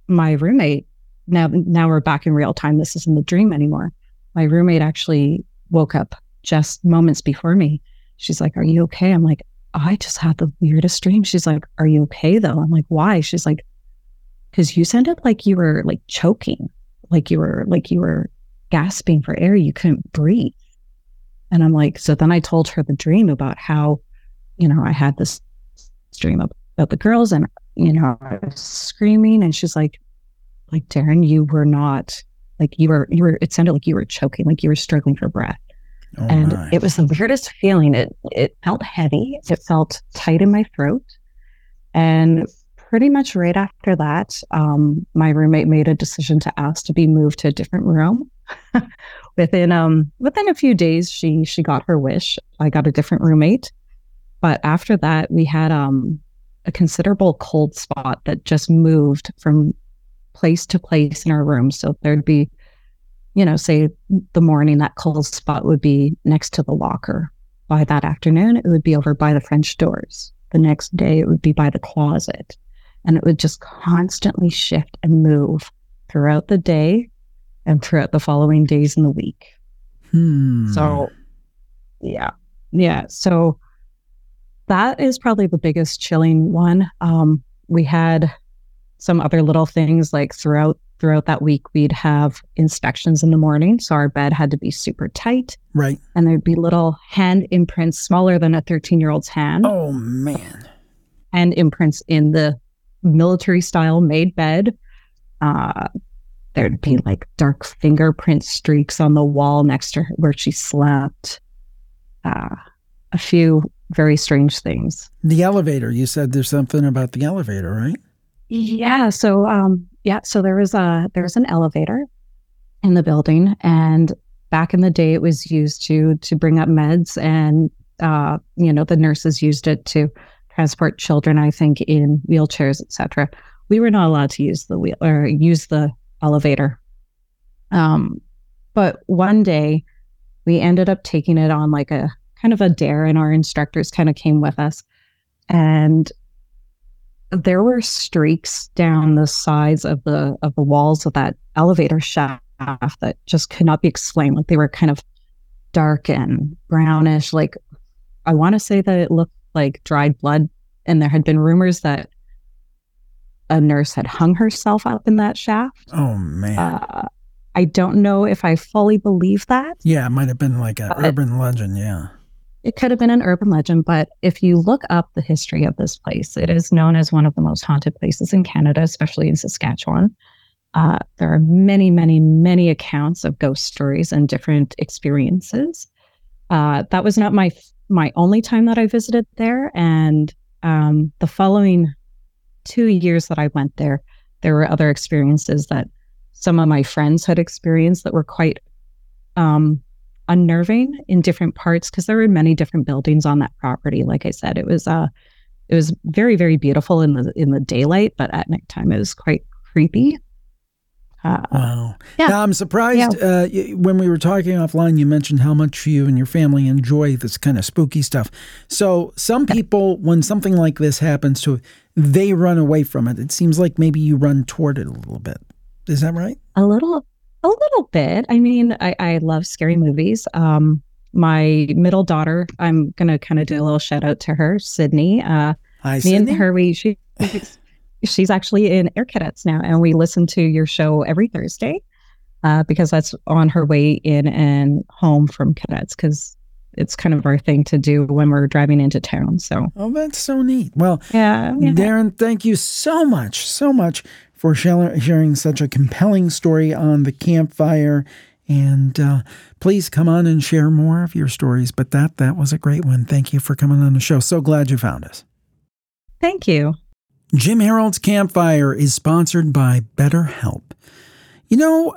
S6: my roommate now now we're back in real time this isn't the dream anymore. My roommate actually woke up just moments before me. She's like are you okay? I'm like i just had the weirdest dream. She's like are you okay though? I'm like why? She's like because you sounded like you were like choking. Like you were like you were gasping for air you couldn't breathe and i'm like so then i told her the dream about how you know i had this dream about the girls and you know, I was screaming and she's like, like, Darren, you were not like you were, you were, it sounded like you were choking, like you were struggling for breath. Oh and my. it was the weirdest feeling. It, it felt heavy. It felt tight in my throat. And pretty much right after that, um, my roommate made a decision to ask to be moved to a different room. [LAUGHS] within um within a few days, she she got her wish. I got a different roommate. But after that, we had um a considerable cold spot that just moved from place to place in our room. So there'd be, you know, say the morning that cold spot would be next to the locker. By that afternoon, it would be over by the French doors. The next day, it would be by the closet. And it would just constantly shift and move throughout the day and throughout the following days in the week.
S1: Hmm.
S6: So, yeah. Yeah. So, that is probably the biggest chilling one. Um, we had some other little things like throughout throughout that week we'd have inspections in the morning so our bed had to be super tight
S1: right
S6: and there'd be little hand imprints smaller than a 13 year old's hand
S1: oh man
S6: and imprints in the military style made bed uh, there'd be like dark fingerprint streaks on the wall next to her where she slept uh, a few very strange things.
S1: The elevator, you said there's something about the elevator, right?
S6: Yeah. So, um, yeah. So there was a there was an elevator in the building, and back in the day, it was used to to bring up meds, and uh, you know, the nurses used it to transport children. I think in wheelchairs, etc. We were not allowed to use the wheel or use the elevator. Um, but one day, we ended up taking it on like a kind of a dare, and our instructors kind of came with us. And there were streaks down the sides of the of the walls of that elevator shaft that just could not be explained. Like they were kind of dark and brownish. Like I want to say that it looked like dried blood, and there had been rumors that a nurse had hung herself up in that shaft.
S1: Oh man. Uh,
S6: I don't know if I fully believe that.
S1: Yeah, it might have been like an urban legend. Yeah.
S6: It could have been an urban legend, but if you look up the history of this place, it is known as one of the most haunted places in Canada, especially in Saskatchewan. Uh, there are many, many, many accounts of ghost stories and different experiences. Uh, that was not my my only time that I visited there, and um, the following two years that I went there, there were other experiences that some of my friends had experienced that were quite um, unnerving in different parts because there were many different buildings on that property. Like I said, it was uh it was very very beautiful in the in the daylight, but at nighttime it was quite creepy.
S1: Uh, wow. Yeah. Now, I'm surprised yeah. uh, when we were talking offline, you mentioned how much you and your family enjoy this kind of spooky stuff. So, some people, when something like this happens to they run away from it. It seems like maybe you run toward it a little bit. Is that right?
S6: A little, a little bit. I mean, I, I love scary movies. Um, my middle daughter, I'm gonna kind of do a little shout out to her, Sydney. Uh,
S1: Hi,
S6: me
S1: Sydney.
S6: and her, we she she's actually in Air Cadets now, and we listen to your show every Thursday uh, because that's on her way in and home from cadets because it's kind of our thing to do when we're driving into town. So,
S1: oh, that's so neat. Well,
S6: yeah, yeah.
S1: Darren, thank you so much, so much for sharing such a compelling story on the campfire. And uh, please come on and share more of your stories. But that that was a great one. Thank you for coming on the show. So glad you found us.
S6: Thank you.
S1: Jim Harold's Campfire is sponsored by BetterHelp. You know,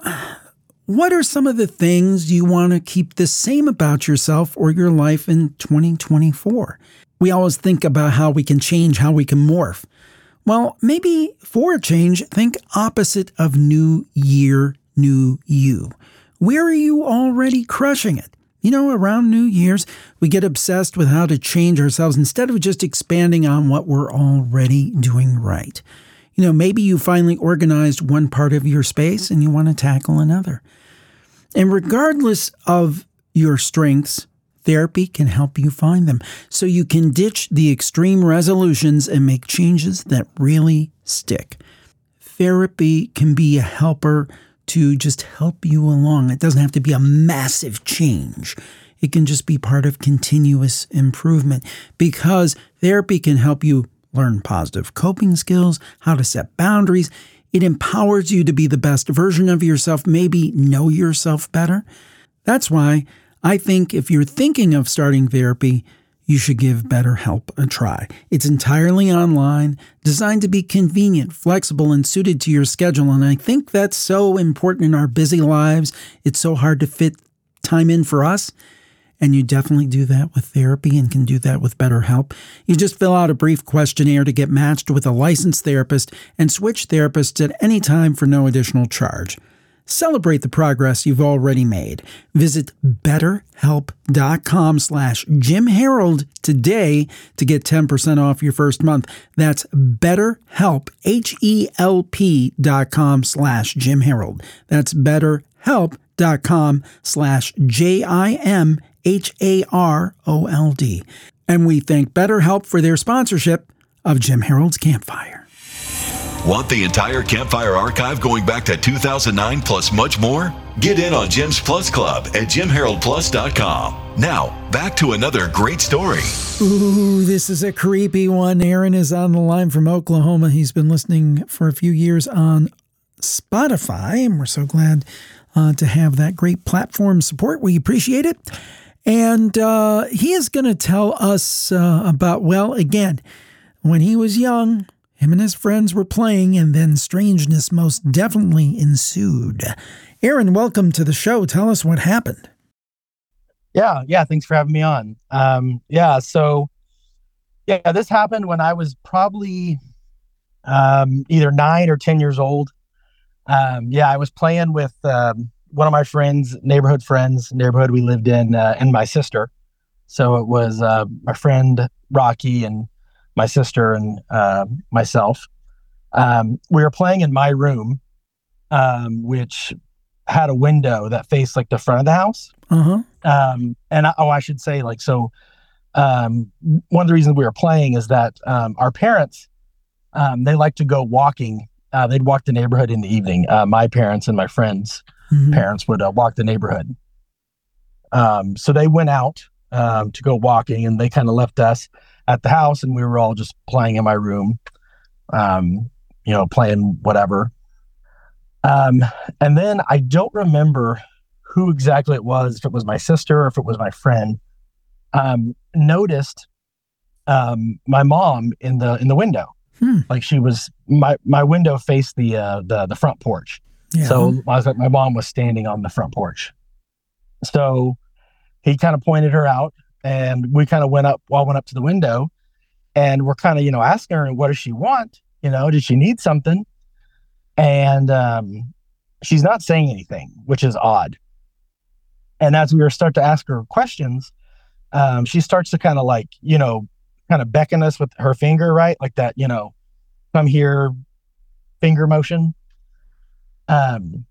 S1: what are some of the things you want to keep the same about yourself or your life in 2024? We always think about how we can change, how we can morph. Well, maybe for a change, think opposite of new year, new you. Where are you already crushing it? You know, around New Year's, we get obsessed with how to change ourselves instead of just expanding on what we're already doing right. You know, maybe you finally organized one part of your space and you want to tackle another. And regardless of your strengths, therapy can help you find them so you can ditch the extreme resolutions and make changes that really stick. Therapy can be a helper to just help you along. It doesn't have to be a massive change. It can just be part of continuous improvement because therapy can help you learn positive coping skills, how to set boundaries. It empowers you to be the best version of yourself, maybe know yourself better. That's why I think if you're thinking of starting therapy, you should give BetterHelp a try. It's entirely online, designed to be convenient, flexible, and suited to your schedule. And I think that's so important in our busy lives. It's so hard to fit time in for us. And you definitely do that with therapy and can do that with BetterHelp. You just fill out a brief questionnaire to get matched with a licensed therapist and switch therapists at any time for no additional charge. Celebrate the progress you've already made. Visit betterhelp.com slash Jim Harold today to get 10% off your first month. That's betterhelp, H-E-L-P dot com slash Jim Harold. That's betterhelp.com slash J-I-M-H-A-R-O-L-D. And we thank BetterHelp for their sponsorship of Jim Harold's Campfire.
S5: Want the entire Campfire archive going back to 2009 plus much more? Get in on Jim's Plus Club at jimharoldplus.com. Now, back to another great story.
S1: Ooh, this is a creepy one. Aaron is on the line from Oklahoma. He's been listening for a few years on Spotify, and we're so glad uh, to have that great platform support. We appreciate it. And uh, he is going to tell us uh, about, well, again, when he was young, him and his friends were playing, and then strangeness most definitely ensued. Aaron, welcome to the show. Tell us what happened.
S7: Yeah, yeah. Thanks for having me on. Um, yeah, so yeah, this happened when I was probably um, either nine or ten years old. Um, yeah, I was playing with um, one of my friends, neighborhood friends, neighborhood we lived in, uh, and my sister. So it was uh, my friend Rocky and my sister and uh, myself. Um, we were playing in my room, um, which had a window that faced like the front of the house.
S1: Uh-huh.
S7: Um, and I, oh, I should say, like, so um, one of the reasons we were playing is that um, our parents um, they like to go walking. Uh, they'd walk the neighborhood in the evening. Uh, my parents and my friends'
S1: Mhm.
S7: parents would uh, walk the neighborhood. Um, so they went out um, to go walking, and they kind of left us at the house, and we were all just playing in my room, um, you know, playing whatever. Um, and then I don't remember who exactly it was, if it was my sister or if it was my friend, um, noticed um, my mom in the in the window.
S1: Hmm.
S7: Like she was my my window faced the uh, the the front porch.
S1: Yeah.
S7: So I was like, my mom was standing on the front porch. So he kind of pointed her out, and we kind of went up. Well, went up to the window, and we're kind of you know asking her, what does she want? You know, does she need something? And um, she's not saying anything, which is odd. And as we were start to ask her questions, um, she starts to kind of like you know, kind of beckon us with her finger, right, like that, you know, come here, finger motion. Um,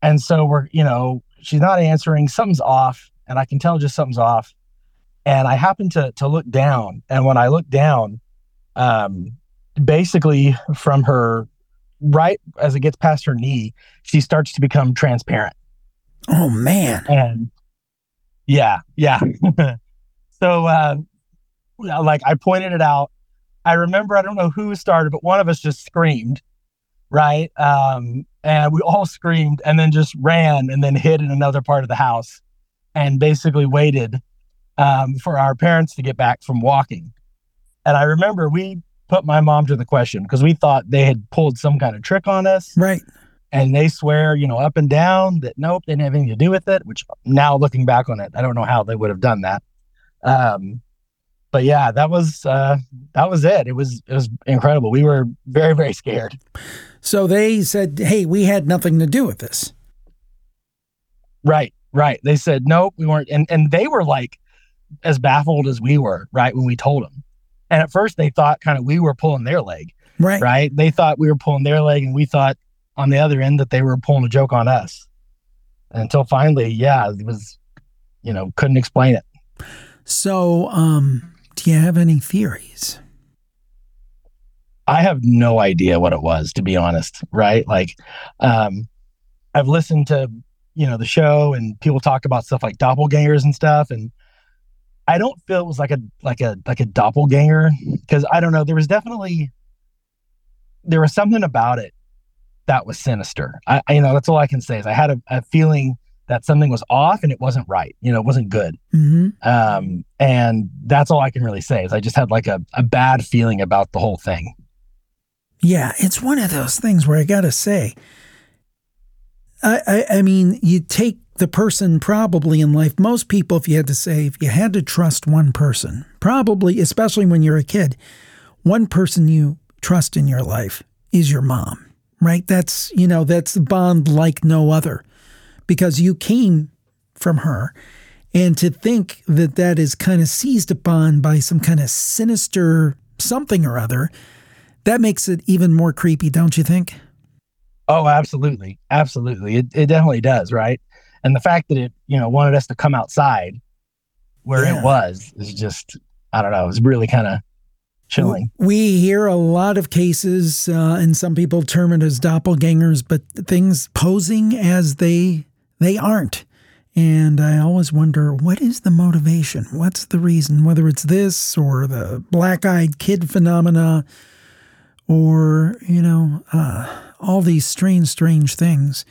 S7: and so we're, you know, she's not answering. Something's off, and I can tell just something's off. And I happen to to look down, and when I look down, um, basically from her right as it gets past her knee, she starts to become transparent.
S1: oh, man.
S7: And yeah, yeah. [LAUGHS] so, uh, like I pointed it out. I remember, I don't know who started, but one of us just screamed, right? Um, and we all screamed and then just ran and then hid in another part of the house and basically waited um, for our parents to get back from walking. And I remember we put my mom to the question because we thought they had pulled some kind of trick on us
S1: Right.
S7: and they swear, you know, up and down that nope, they didn't have anything to do with it. Which now looking back on it, I don't know how they would have done that. Um, but yeah, that was uh, that was it. It was it was incredible. We were very very scared.
S1: So they said, "Hey, we had nothing to do with this."
S7: Right, right. They said nope, we weren't, and and they were like as baffled as we were, right, when we told them. And at first, they thought kind of we were pulling their leg,
S1: Right.
S7: right? They thought we were pulling their leg, and we thought on the other end that they were pulling a joke on us. Until finally, yeah, it was, you know, couldn't explain it.
S1: So, um, do you have any theories?
S7: I have no idea what it was, to be honest. Right? Like, um, I've listened to you know the show and people talk about stuff like doppelgangers and stuff, and I don't feel it was like a like a like a doppelganger because I don't know. There was definitely there was something about it that was sinister. I, I you know that's all I can say is I had a, a feeling that something was off and it wasn't right. You know, it wasn't good.
S1: Mm-hmm.
S7: Um, and that's all I can really say is I just had like a, a bad feeling about the whole thing.
S1: Yeah, it's one of those things where I gotta say, I, I, I mean, you take the person probably in life. Most people, if you had to say, if you had to trust one person, probably, especially when you're a kid, one person you trust in your life is your mom, right? That's you know that's a bond like no other, because you came from her, and to think that that is kind of seized upon by some kind of sinister something or other that makes it even more creepy, don't you think?
S7: Oh, absolutely. Absolutely. It, it definitely does. Right. And the fact that it, you know, wanted us to come outside where
S1: Yeah.
S7: it was is just, I don't know, it's really kind of chilling.
S1: We hear a lot of cases, uh, and some people term it as doppelgangers, but things posing as they they aren't. And I always wonder what is the motivation? What's the reason? Whether it's this or the black-eyed kid phenomena, or you know, uh, all these strange, strange things.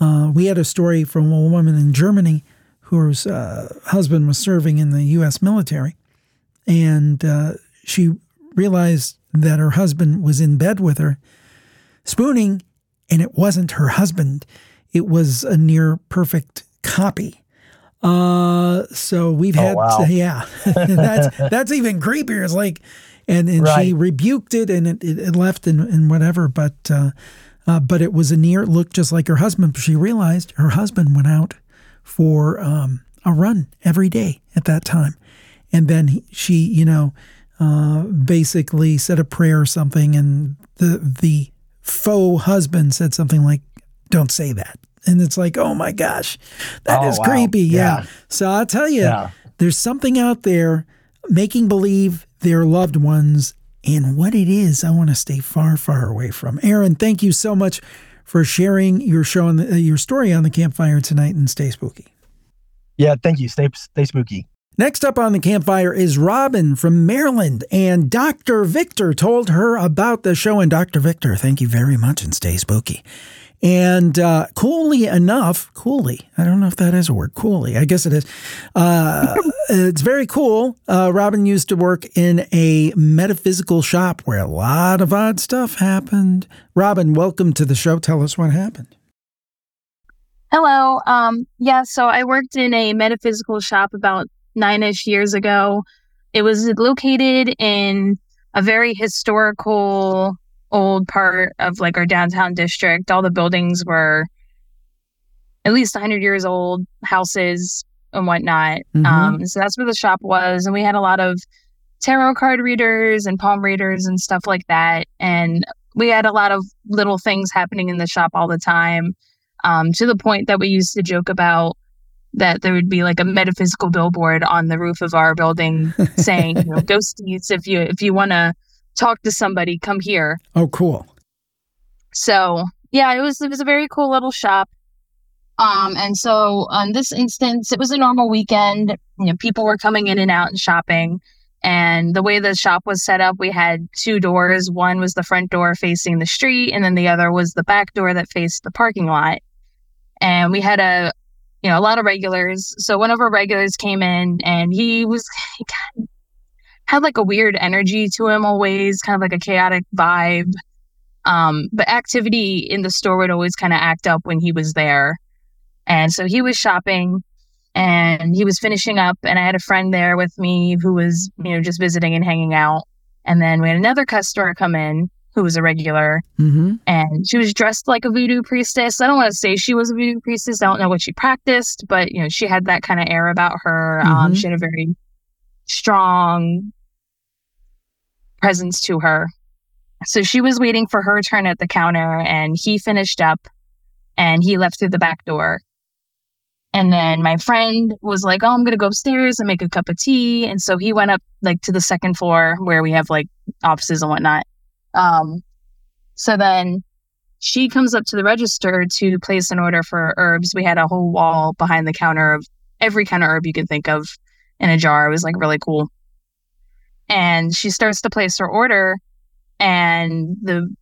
S1: Uh, we had a story from a woman in Germany whose uh, husband was serving in the U.S. military, and uh, she realized that her husband was in bed with her, spooning, and it wasn't her husband. It was a near perfect copy. Uh, so we've
S7: Oh,
S1: had,
S7: wow. [LAUGHS]
S1: yeah, [LAUGHS] that's that's even creepier. It's like, and and she rebuked it, and it, it, it left and, and whatever. But uh, but it was a near look just like her husband. She realized her husband went out for um, a run every day at that time, and then he, she, you know, uh, basically said a prayer or something, and the the faux husband said something like, "Don't say that." And it's like, oh my gosh, that
S7: Oh,
S1: is
S7: wow.
S1: creepy. Yeah.
S7: Yeah.
S1: So I'll tell you,
S7: Yeah.
S1: there's something out there making believe their loved ones, and what it is, I want to stay far, far away from. Aaron, thank you so much for sharing your show on the, uh, your story on the campfire tonight, and stay spooky.
S7: Yeah. Thank you. Stay, stay spooky.
S1: Next up on the campfire is Robin from Maryland, and Dr. Victor told her about the show. And Dr. Victor, thank you very much, and stay spooky. And uh, coolly enough, coolly, I don't know if that is a word, coolly, I guess it is. Uh, it's very cool. Uh, Robin used to work in a metaphysical shop where a lot of odd stuff happened. Robin, welcome to the show. Tell us what happened.
S8: Hello. Um, yeah, so I worked in a metaphysical shop about nine ish years ago. It was located in a very historical old part of like our downtown district. All the buildings were at least 100 years old, houses and whatnot.
S1: Mhm.
S8: Um, so that's where the shop was. And we had a lot of tarot card readers and palm readers and stuff like that. And we had a lot of little things happening in the shop all the time um, to the point that we used to joke about that there would be like a metaphysical billboard on the roof of our building [LAUGHS] saying, you know, ghosties, if you if you want to talk to somebody, come here.
S1: Oh, cool.
S8: So yeah, it was it was a very cool little shop. Um, and so on this instance, it was a normal weekend. You know, people were coming in and out and shopping. And the way the shop was set up, we had two doors. One was the front door facing the street, and then the other was the back door that faced the parking lot. And we had a, you know, a lot of regulars. So one of our regulars came in, and he was [LAUGHS] he kind of had like a weird energy to him always, kind of like a chaotic vibe. Um, but activity in the store would always kind of act up when he was there. And so he was shopping and he was finishing up and I had a friend there with me who was, you know, just visiting and hanging out. And then we had another customer come in who was a regular
S1: Mm-hmm.
S8: and she was dressed like a voodoo priestess. I don't want to say she was a voodoo priestess. I don't know what she practiced, but you know, she had that kind of air about her. Um,
S1: Mhm.
S8: she had a very strong presence to her. So she was waiting for her turn at the counter and he finished up and he left through the back door. And then my friend was like, Oh, I'm going to go upstairs and make a cup of tea. And so he went up like to the second floor where we have like offices and whatnot. Um, so then she comes up to the register to place an order for herbs. We had a whole wall behind the counter of every kind of herb you can think of in a jar. It was like really cool. And she starts to place her order, and the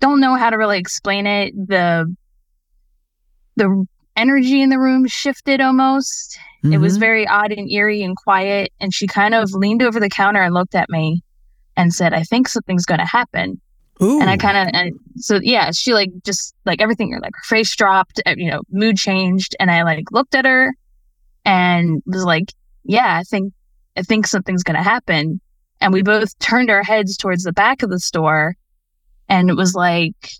S8: don't know how to really explain it. The the energy in the room shifted almost. It was
S1: Mhm.
S8: very odd and eerie and quiet. And she kind of leaned over the counter and looked at me and said, I think something's going to happen.
S1: Ooh.
S8: And I kind of, and so yeah, she like just like everything, like her face dropped, uh, you know, mood changed. And I like looked at her and was like, yeah, I think, I think something's going to happen. And we both turned our heads towards the back of the store. And it was like,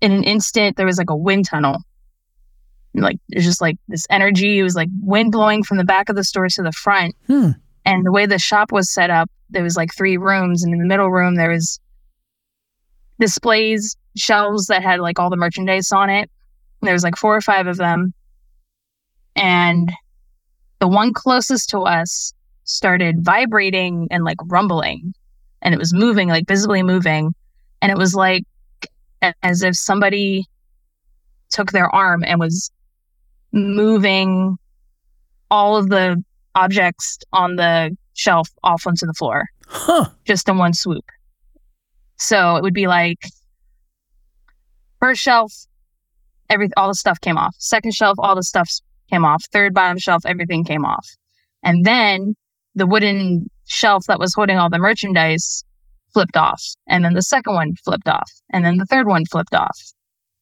S8: in an instant, there was like a wind tunnel. And, Like, it was just like this energy. It was like wind blowing from the back of the store to the front.
S1: Hmm.
S8: And the way the shop was set up, there was like three rooms. And in the middle room, there was displays, shelves that had like all the merchandise on it. There was like four or five of them. And the one closest to us started vibrating and like rumbling. And it was moving, like visibly moving. And it was like as if somebody took their arm and was moving all of the objects on the shelf off onto the floor
S1: Huh.
S8: just in one swoop. So it would be like first shelf, every all the stuff came off. Second shelf, all the stuff came off. Third bottom shelf, everything came off. And then the wooden shelf that was holding all the merchandise flipped off. And then the second one flipped off. And then the third one flipped off.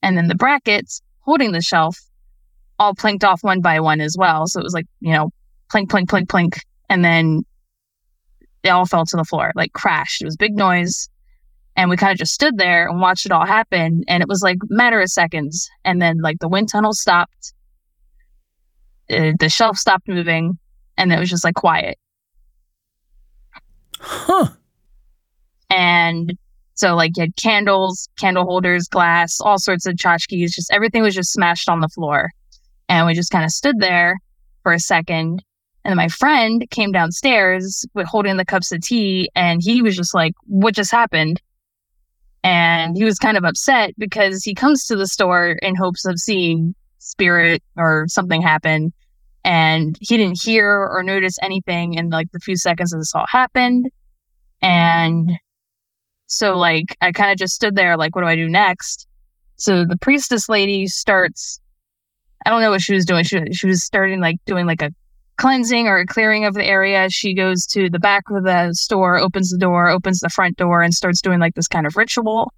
S8: And then the brackets holding the shelf all plinked off one by one as well. So it was like, you know, plink, plink, plink, plink. And then they all fell to the floor, like crashed. It was big noise. And we kind of just stood there and watched it all happen. And it was like matter of seconds. And then like the wind tunnel stopped. Uh, the shelf stopped moving. And it was just like quiet.
S1: Huh.
S8: And so like you had candles, candle holders, glass, all sorts of tchotchkes, just everything was just smashed on the floor. And we just kind of stood there for a second. And then my friend came downstairs with holding the cups of tea and he was just like, what just happened? And he was kind of upset because he comes to the store in hopes of seeing spirit or something happen. And he didn't hear or notice anything in like the few seconds that this all happened. And so like I kind of just stood there like what do I do next? So the priestess lady starts I don't know what she was doing. She she was starting like doing like a cleansing or a clearing of the area. She goes to the back of the store, opens the door, opens the front door and starts doing like this kind of ritual.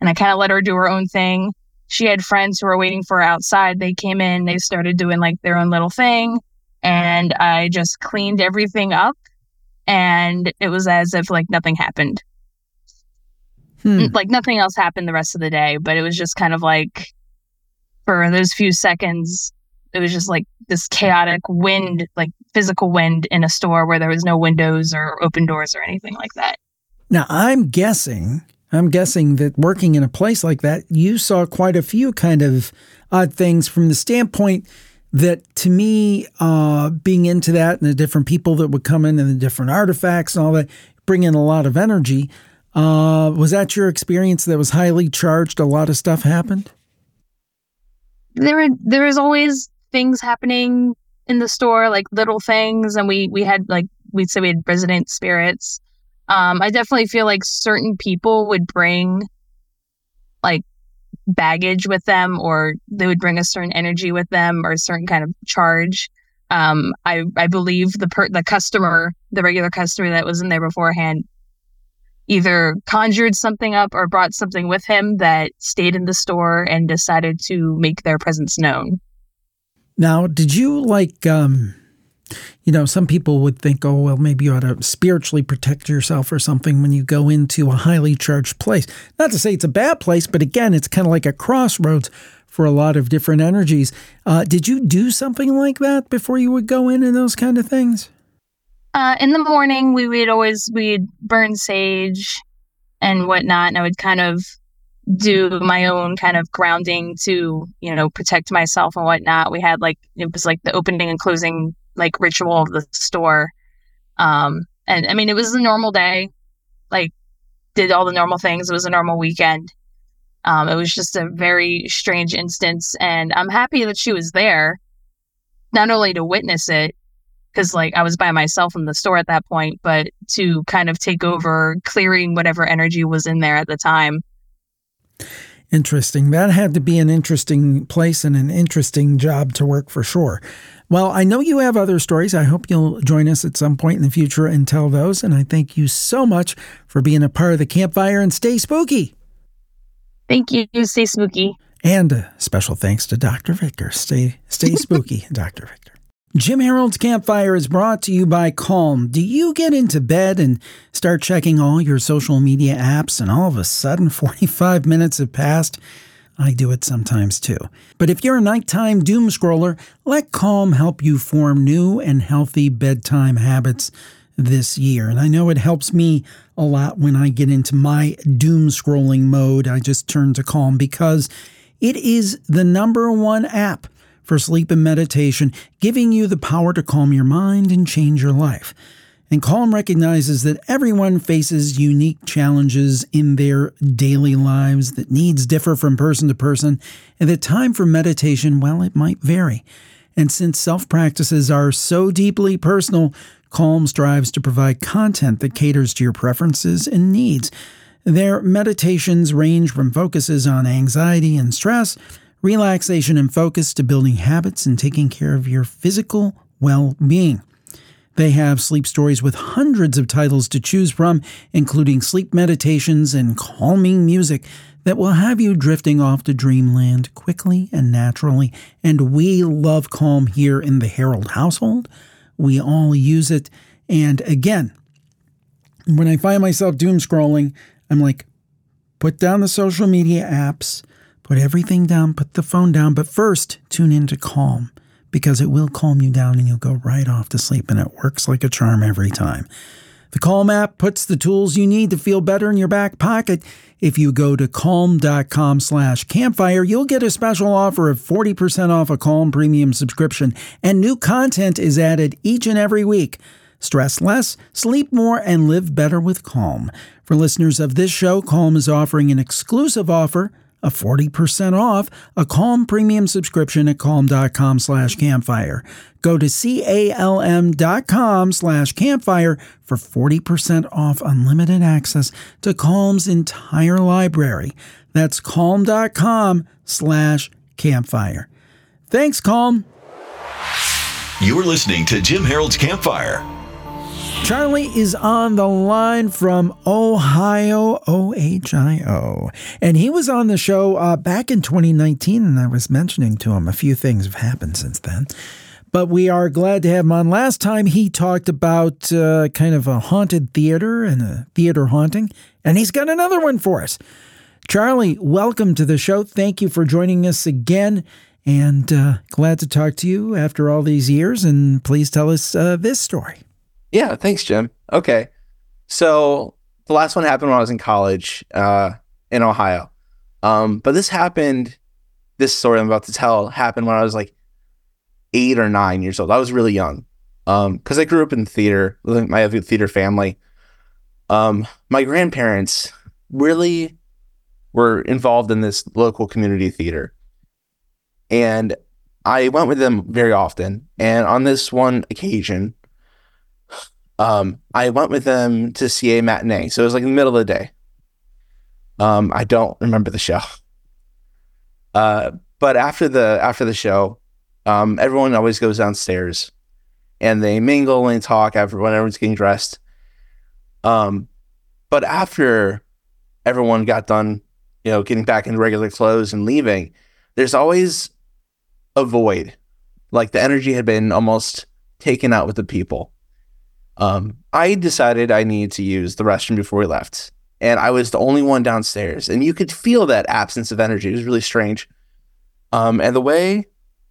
S8: And I kind of let her do her own thing. She had friends who were waiting for her outside. They came in, they started doing like their own little thing and I just cleaned everything up and it was as if like nothing happened
S1: Hmm.
S8: like nothing else happened the rest of the day but it was just kind of like for those few seconds it was just like this chaotic wind like physical wind in a store where there was no windows or open doors or anything like that
S1: Now, I'm guessing, I'm guessing that working in a place like that, you saw quite a few kind of odd things from the standpoint that to me, uh, being into that and the different people that would come in and the different artifacts and all that bring in a lot of energy. Uh, was that your experience that was highly charged? A lot of stuff happened?
S8: there there was always things happening in the store like little things and we we had like we'd say we had resident spirits um i definitely feel like certain people would bring like baggage with them or they would bring a certain energy with them or a certain kind of charge. Um i i believe the per the customer the regular customer that was in there beforehand either conjured something up or brought something with him that stayed in the store and decided to make their presence known.
S1: Now, did you like, um, you know, some people would think, oh, well, maybe you ought to spiritually protect yourself or something when you go into a highly charged place. Not to say it's a bad place, but again, it's kind of like a crossroads for a lot of different energies. Uh, did you do something like that before you would go in and those kind of things?
S8: Uh, in the morning, we would always we'd burn sage and whatnot, and I would kind of do my own kind of grounding to you know protect myself and whatnot. We had like it was like the opening and closing like ritual of the store, um, and I mean it was a normal day, like did all the normal things. It was a normal weekend. Um, it was just a very strange instance, and I'm happy that she was there, not only to witness it, because like I was by myself in the store at that point, but to kind of take over clearing whatever energy was in there at the time.
S1: Interesting. That had to be an interesting place and an interesting job to work for sure. Well, I know you have other stories. I hope you'll join us at some point in the future and tell those. And I thank you so much for being a part of the campfire and stay spooky.
S8: Thank you. Stay spooky.
S1: And a special thanks to Dr. Victor. Stay stay [LAUGHS] spooky, Dr. Victor. Jim Harold's Campfire is brought to you by Calm. Do you get into bed and start checking all your social media apps, and all of a sudden [LAUGHS] 45 minutes have passed? I do it sometimes too. But if you're a nighttime doom scroller, let Calm help you form new and healthy bedtime habits this year. And I know it helps me a lot when I get into my doom scrolling mode. I just turn to Calm because it is the number one app for sleep and meditation, giving you the power to calm your mind and change your life. And Calm recognizes that everyone faces unique challenges in their daily lives, that needs differ from person to person, and that time for meditation, well, it might vary. And since self practices are so deeply personal, Calm strives to provide content that caters to your preferences and needs. Their meditations range from focuses on anxiety and stress, relaxation and focus to building habits and taking care of your physical well being. They have sleep stories with hundreds of titles to choose from, including sleep meditations and calming music that will have you drifting off to dreamland quickly and naturally. And we love Calm here in the Harold household. We all use it. And again, when I find myself doom scrolling, I'm like, put down the social media apps, put everything down, put the phone down, but first tune into Calm because it will calm you down and you'll go right off to sleep. And it works like a charm every time. The Calm app puts the tools you need to feel better in your back pocket. If you go to calm.com slash campfire, you'll get a special offer of 40% off a Calm premium subscription, and new content is added each and every week. Stress less, sleep more, and live better with Calm. For listeners of this show, Calm is offering an exclusive offer a 40% off a Calm premium subscription at calm.com slash campfire. Go to calm.com slash campfire for 40% off unlimited access to Calm's entire library. That's calm.com slash campfire. Thanks, Calm.
S5: You're listening to Jim Harold's Campfire.
S1: Charlie is on the line from Ohio, OHIO. And he was on the show uh, back in 2019, and I was mentioning to him a few things have happened since then. But we are glad to have him on. Last time he talked about uh, kind of a haunted theater and a theater haunting, and he's got another one for us. Charlie, welcome to the show. Thank you for joining us again. And uh, glad to talk to you after all these years. And please tell us uh, this story.
S9: Yeah, thanks, Jim. Okay. So the last one happened when I was in college uh, in Ohio. Um, but this happened, this story I'm about to tell happened when I was like eight or nine years old. I was really young because um, I grew up in theater. A theater family. Um, my grandparents really were involved in this local community theater. And I went with them very often. And on this one occasion, um, I went with them to see a matinee. So it was like in the middle of the day. Um, I don't remember the show. [LAUGHS] Uh, but after the after the show, um, everyone always goes downstairs and they mingle and talk after when everyone's getting dressed. Um, but after everyone got done, you know, getting back in regular clothes and leaving, there's always a void Like the energy had been almost taken out with the people. Um, I decided I needed to use the restroom before we left, and I was the only one downstairs, and you could feel that absence of energy. It was really strange. Um, and the way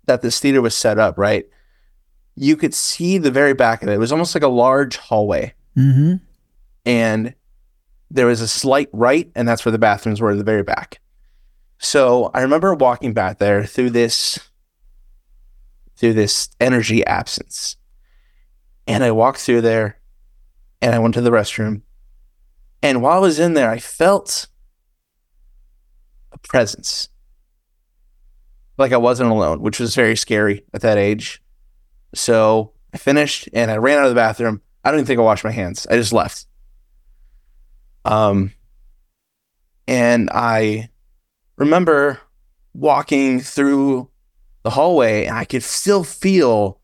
S9: that this theater was set up, right, you could see the very back of it. It was almost like a large hallway,
S1: Mm-hmm.
S9: and there was a slight right, and that's where the bathrooms were at the very back. So I remember walking back there through this through this energy absence. And I walked through there and I went to the restroom. And while I was in there, I felt a presence. Like I wasn't alone, which was very scary at that age. So I finished and I ran out of the bathroom. I don't even think I washed my hands. I just left. Um, and I remember walking through the hallway and I could still feel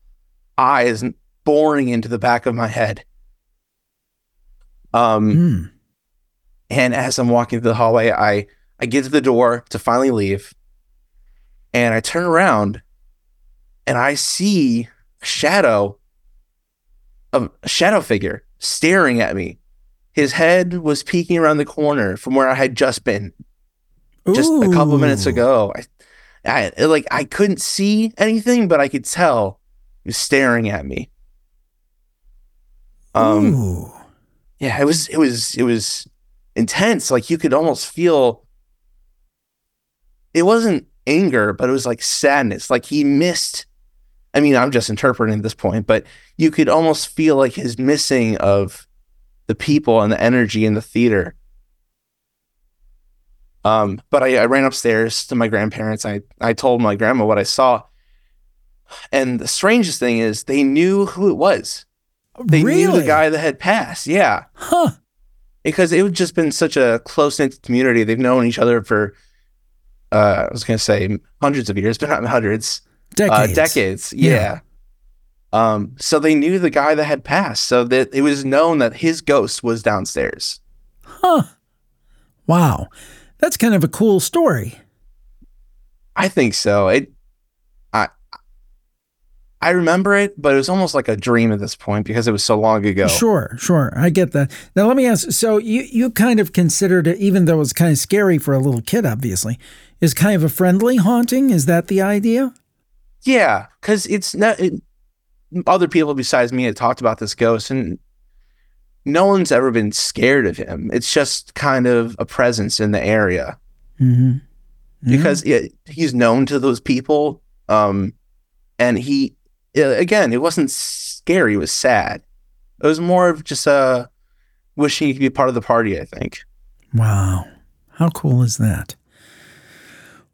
S9: eyes boring into the back of my head. Um,
S1: Hmm.
S9: and as I'm walking through the hallway, I I get to the door to finally leave, and I turn around, and I see a shadow of a shadow figure staring at me. His head was peeking around the corner from where I had just been just a couple minutes ago. I, I like I couldn't see anything, but I could tell he was staring at me. Um,
S1: Ooh.
S9: yeah, it was it was it was intense. Like you could almost feel. It wasn't anger, but it was like sadness. Like he missed. I mean, I'm just interpreting at this point, but you could almost feel like his missing of the people and the energy in the theater. Um, but I, I ran upstairs to my grandparents. I, I told my grandma what I saw. And the strangest thing is they knew who it was. They
S1: really?
S9: knew the guy that had passed. Yeah.
S1: Huh.
S9: Because it had just been such a close knit community. They've known each other for uh, I was gonna say hundreds of years, but not hundreds.
S1: Decades.
S9: Uh, decades.
S1: Yeah.
S9: Yeah. Um, so they knew the guy that had passed. So that it was known that his ghost was downstairs.
S1: Huh. Wow. That's kind of a cool story.
S9: I think so. It I remember it, but it was almost like a dream at this point because it was so long ago.
S1: Sure, sure. I get that. Now let me ask so you you kind of considered it even though it's kind of scary for a little kid obviously, is kind of a friendly haunting? Is that the idea?
S9: Yeah, because it's not it, other people besides me had talked about this ghost, and no one's ever been scared of him. It's just kind of a presence in the area
S1: Mhm.
S9: because it, he's known to those people. Um, and he again, it wasn't scary; it was sad. It was more of just uh, wishing he could be part of the party. I think.
S1: Wow. How cool is that?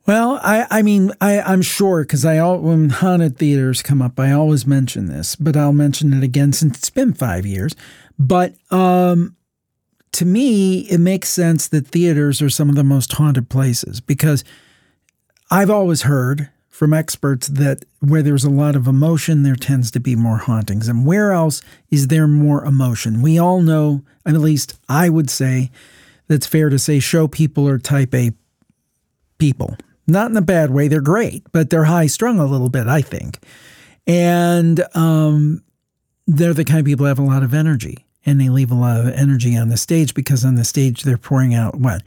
S1: Well, I, I mean, I, I'm sure because I all when haunted theaters come up, I always mention this, but I'll mention it again since it's been five years. But um, to me, it makes sense that theaters are some of the most haunted places because I've always heard from experts that where there's a lot of emotion, there tends to be more hauntings. And where else is there more emotion? We all know, at least I would say, that's fair to say show people are type A people. Not in a bad way, they're great, but they're high strung a little bit, I think. And um, they're the kind of people who have a lot of energy and they leave a lot of energy on the stage because on the stage they're pouring out what?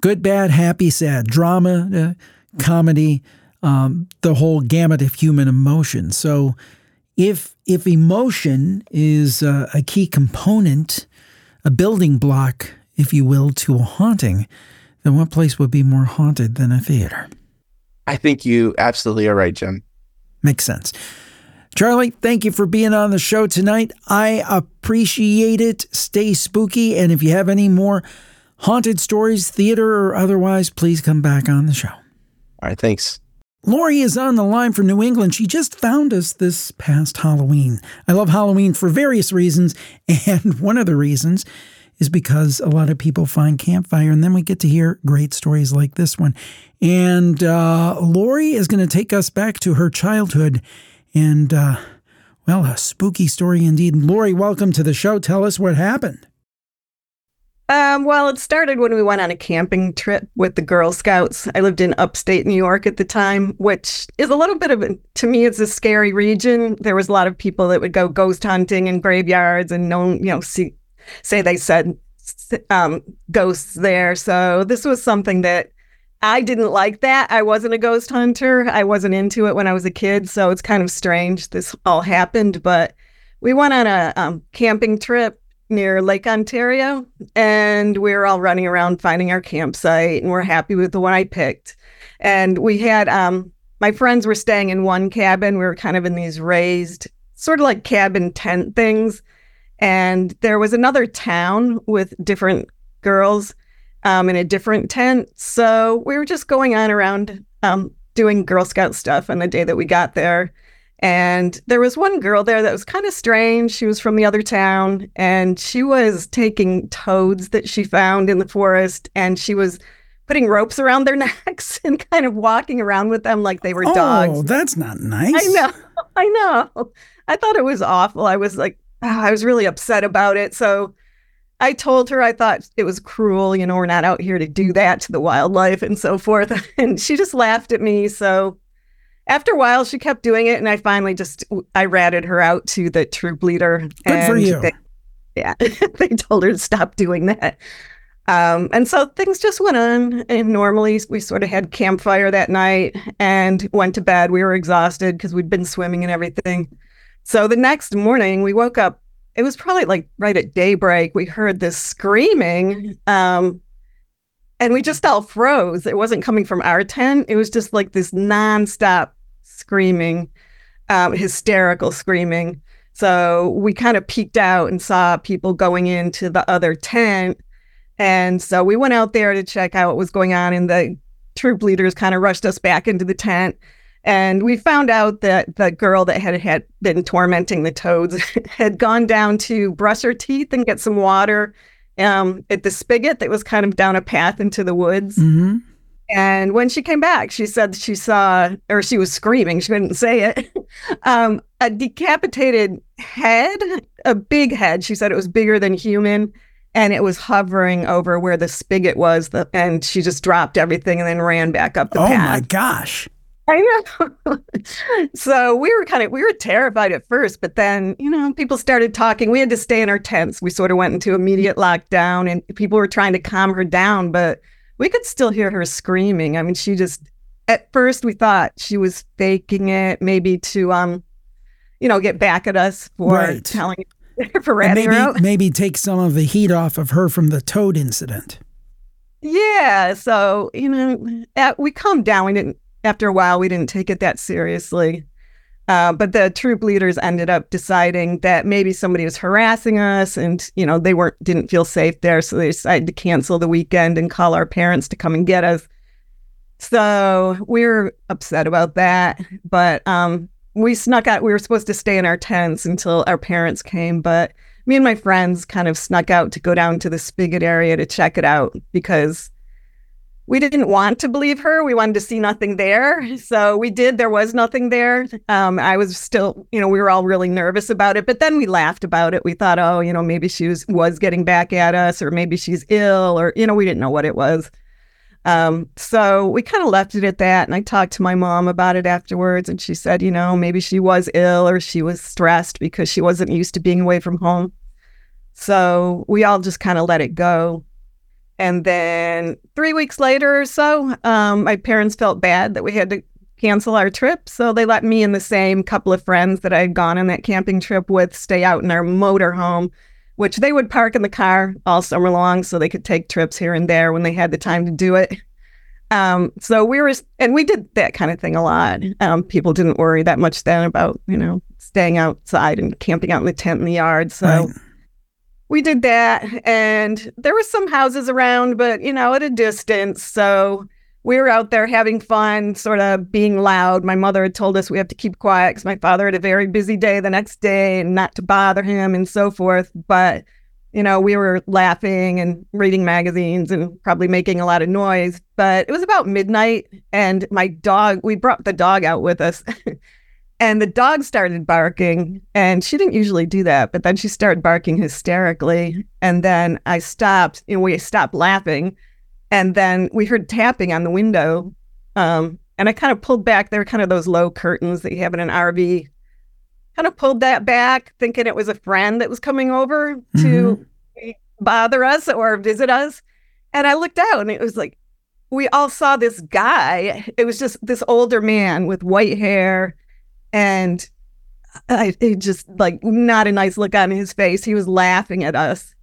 S1: Good, bad, happy, sad, drama, uh, comedy, um, the whole gamut of human emotion. So if if emotion is uh, a key component, a building block, if you will, to a haunting, then what place would be more haunted than a theater?
S9: I think you absolutely are right, Jim.
S1: Makes sense. Charlie, thank you for being on the show tonight. I appreciate it. Stay spooky. And if you have any more haunted stories, theater or otherwise, please come back on the show.
S9: All right, thanks.
S1: Lori is on the line from New England. She just found us this past Halloween. I love Halloween for various reasons. [LAUGHS] And one of the reasons is because a lot of people find campfire, and then we get to hear great stories like this one. And uh, Lori is going to take us back to her childhood and, uh, well, a spooky story indeed. Lori, welcome to the show. Tell us what happened.
S10: Um, well, it started when we went on a camping trip with the Girl Scouts. I lived in upstate New York at the time, which is a little bit of a, to me, it's a scary region. There was a lot of people that would go ghost hunting in graveyards and no, you know, see, say they said um, ghosts there. So this was something that I didn't like that. I wasn't a ghost hunter. I wasn't into it when I was a kid. So it's kind of strange this all happened. But we went on a um, camping trip near Lake Ontario, and we were all running around finding our campsite, and we're happy with the one I picked. And we had um, my friends were staying in one cabin. We were kind of in these raised, sort of like cabin tent things, and there was another town with different girls um, in a different tent. So we were just going on around um, doing Girl Scout stuff on the day that we got there. And there was one girl there that was kind of strange. She was from the other town and she was taking toads that she found in the forest and she was putting ropes around their [LAUGHS] necks and kind of walking around with them like they were
S1: oh,
S10: dogs.
S1: Oh, that's not nice.
S10: I know. [LAUGHS] I know. I thought it was awful. I was like, oh, I was really upset about it. So I told her I thought it was cruel. You know, we're not out here to do that to the wildlife and so forth. [LAUGHS] And she just laughed at me. So after a while, she kept doing it, and I finally just I ratted her out to the troop leader.
S1: Good for you.
S10: They, yeah, [LAUGHS] they told her to stop doing that. Um, and so things just went on. And normally we sort of had campfire that night and went to bed. We were exhausted because we'd been swimming and everything. So the next morning we woke up. It was probably like right at daybreak. We heard this screaming. Um, and we just all froze. It wasn't coming from our tent. It was just like this nonstop screaming, um, hysterical screaming. So we kind of peeked out and saw people going into the other tent. And so we went out there to check out what was going on. And the troop leaders kind of rushed us back into the tent. And we found out that the girl that had, had been tormenting the toads [LAUGHS] had gone down to brush her teeth and get some water um, at the spigot that was kind of down a path into the woods.
S1: Mm-hmm.
S10: And when she came back, she said she saw, or she was screaming, she couldn't say it, [LAUGHS] um, a decapitated head, a big head. She said it was bigger than human and it was hovering over where the spigot was. The, and she just dropped everything and then ran back up the
S1: oh
S10: path.
S1: my gosh.
S10: I know. [LAUGHS] so we were kind of we were terrified at first, but then you know people started talking. We had to stay in our tents. We sort of went into immediate lockdown, and people were trying to calm her down, but we could still hear her screaming. I mean, she just at first we thought she was faking it, maybe to um, you know, get back at us for
S1: Right.
S10: telling [LAUGHS] for ratting
S1: maybe
S10: her out.
S1: maybe take some of the heat off of her from the toad incident.
S10: Yeah. So, you know, at, we calmed down. We didn't, after a while, we didn't take it that seriously. Uh, but the troop leaders ended up deciding that maybe somebody was harassing us and, you know, they weren't, didn't feel safe there. So they decided to cancel the weekend and call our parents to come and get us. So we were upset about that. But um, we snuck out. We were supposed to stay in our tents until our parents came. But me and my friends kind of snuck out to go down to the spigot area to check it out because we didn't want to believe her. We wanted to see nothing there. So we did. There was nothing there. Um, I was still, you know, we were all really nervous about it. But then we laughed about it. We thought, oh, you know, maybe she was, was getting back at us or maybe she's ill or, you know, we didn't know what it was. Um, so we kind of left it at that. And I talked to my mom about it afterwards. And she said, you know, maybe she was ill or she was stressed because she wasn't used to being away from home. So we all just kind of let it go. And then three weeks later or so, um, my parents felt bad that we had to cancel our trip. So they let me and the same couple of friends that I had gone on that camping trip with stay out in our motorhome, which they would park in the car all summer long so they could take trips here and there when they had the time to do it. Um, so we were, and we did that kind of thing a lot. Um, people didn't worry that much then about, you know, staying outside and camping out in the tent in the yard. So
S1: Right.
S10: We did that and there were some houses around but you know at a distance so we were out there having fun sort of being loud. My mother had told us we have to keep quiet because my father had a very busy day the next day and not to bother him and so forth. But you know we were laughing and reading magazines and probably making a lot of noise. But it was about midnight and my dog we brought the dog out with us [LAUGHS] and the dog started barking, and she didn't usually do that, but then she started barking hysterically. And then I stopped, and we stopped laughing. And then we heard tapping on the window. Um, and I kind of pulled back. There were kind of those low curtains that you have in an RV. Kind of pulled that back, thinking it was a friend that was coming over to bother us or visit us. And I looked out, and it was like, we all saw this guy. It was just this older man with white hair and I it just like not a nice look on his face. He was laughing at us.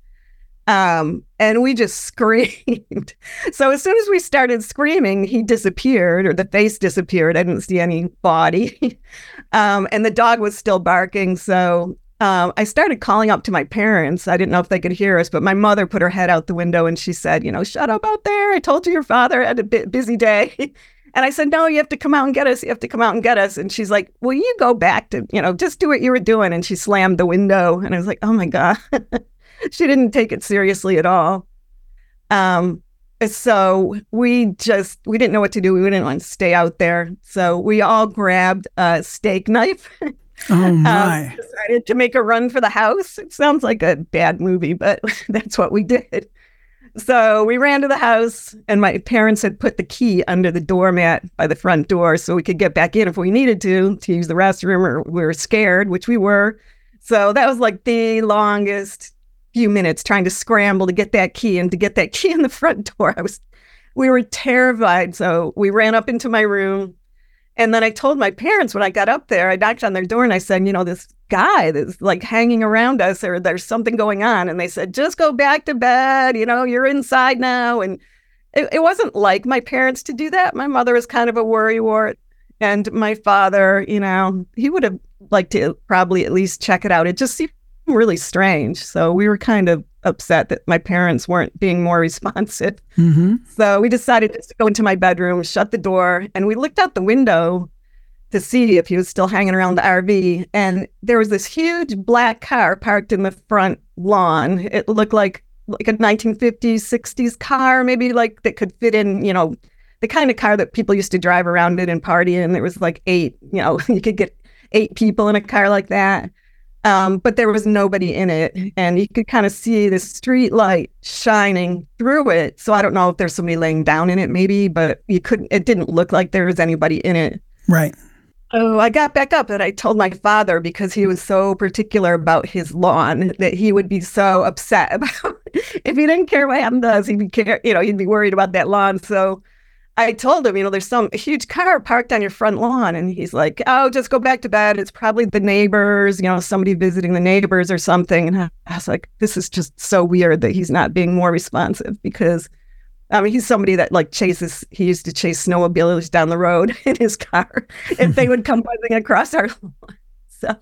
S10: Um, and we just [LAUGHS] screamed. so as soon as we started screaming, he disappeared or the face disappeared. I didn't see any body. [LAUGHS] um, and the dog was still barking. So um, I started calling up to my parents. I didn't know if they could hear us, but my mother put her head out the window and she said, You know, shut up out there. I told you your father had a bit busy day. [LAUGHS] And I said, No, you have to come out and get us. You have to come out and get us. And she's like, Will you go back to, you know, just do what you were doing? And she slammed the window. And I was like, Oh my God. [LAUGHS] she didn't take it seriously at all. Um, so we just we didn't know what to do. We didn't want to stay out there. So we all grabbed a steak knife. [LAUGHS]
S1: Oh my.
S10: um, decided to make a run for the house. It sounds like a bad movie, but [LAUGHS] that's what we did. So we ran to the house, and my parents had put the key under the doormat by the front door so we could get back in if we needed to to use the restroom or we were scared, which we were. So that was like the longest few minutes trying to scramble to get that key and to get that [LAUGHS] key in the front door. I was, we were terrified. So we ran up into my room. And then I told my parents when I got up there, I knocked on their door and I said, you know, this guy that's like hanging around us or there's something going on. And they said, just go back to bed. You know, you're inside now. And it, it wasn't like my parents to do that. My mother was kind of a worrywart. And my father, you know, he would have liked to probably at least check it out. It just seemed really strange. So we were kind of upset that my parents weren't being more [LAUGHS] responsive.
S1: Mm-hmm.
S10: So we decided to go into my bedroom, shut the door, and we looked out the window to see if he was still hanging around the RV. And there was this huge black car parked in the front lawn. It looked like like a 1950s, 60s car, maybe like that could fit in, you know, the kind of car that people used to drive around in and party in. There was like eight, you know, [LAUGHS] you could get eight people in a car like that. Um, but there was nobody in it, and you could kind of see the street light shining through it. So I don't know if there's somebody laying down in it, maybe, but you couldn't. It didn't look like there was anybody in it.
S1: Right.
S10: Oh, I got back up and I told my father because he was so particular about his lawn that he would be so upset [LAUGHS] about if he didn't care what happened to us, he'd be care, you know, he'd be worried about that lawn. So I told him, you know, there's some huge car parked on your front lawn. And he's like, oh, just go back to bed. It's probably the neighbors, you know, somebody visiting the neighbors or something. And I was like, this is just so weird that he's not being more responsive because I mean, he's somebody that like chases, he used to chase snowmobiles down the road [LAUGHS] in his car if they would come buzzing across our lawn. [LAUGHS] So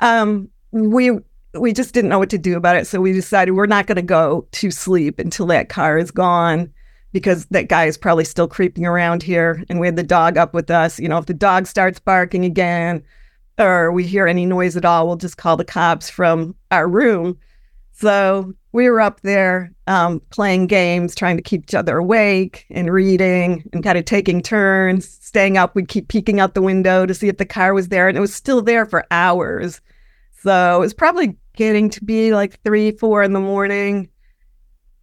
S10: um, we, we just didn't know what to do about it. So we decided we're not going to go to sleep until that car is gone because that guy is probably still creeping around here. And we had the dog up with us. You know, if the dog starts barking again or we hear any noise at all, we'll just call the cops from our room. So we were up there um, playing games, trying to keep each other awake and reading and kind of taking turns, staying up. We'd keep peeking out the window to see if the car was there, and it was still there for hours. So it was probably getting to be like three, four in the morning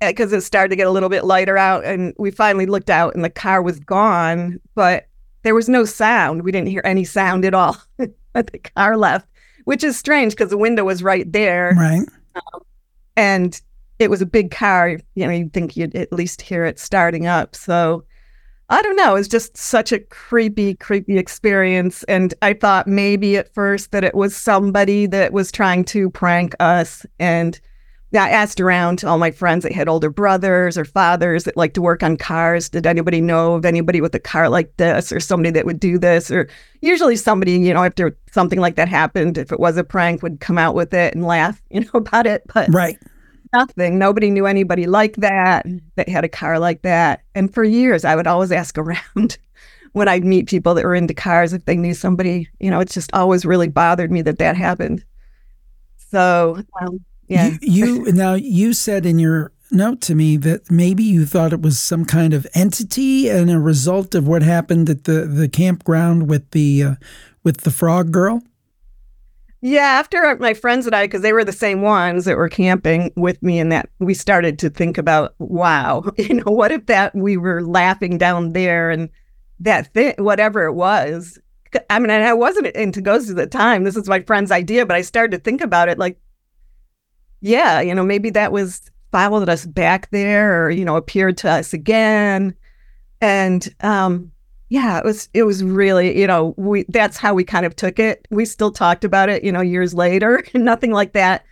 S10: because it started to get a little bit lighter out. And we finally looked out, and the car was gone, but there was no sound. We didn't hear any sound at all. [LAUGHS] but the car left, which is strange because the window was right there.
S1: Right.
S10: Um, and it was a big car. You know, you'd think you'd at least hear it starting up. So I don't know. It was just such a creepy, creepy experience. And I thought maybe at first that it was somebody that was trying to prank us. And I asked around to all my friends that had older brothers or fathers that like to work on cars. Did anybody know of anybody with a car like this or somebody that would do this? Or usually somebody, you know, after something like that happened, if it was a prank, would come out with it and laugh, [LAUGHS] you know, about it. But
S1: Right.
S10: nothing. Nobody knew anybody like that that had a car like that. And for years, I would always ask [LAUGHS] around when I'd meet people that were into cars if they knew somebody. You know, it's just always really bothered me that that happened. So, um, yeah.
S1: You, you now you said in your note to me that maybe you thought it was some kind of entity and a result of what happened at the the campground with the uh, with the frog girl?
S10: Yeah, after my friends and I, because they were the same ones that were camping with me, and that we started to think about, wow, [LAUGHS] you know, what if that we were laughing down there and that thing, whatever it was. I mean, I wasn't into ghosts at the time. This is my friend's idea, but I started to think about it like, yeah, you know, maybe that was followed us back there or, you know, appeared to us again. And um, yeah, it was it was really, you know, we that's how we kind of took it. We still talked about it, you know, years later. [LAUGHS] Nothing like that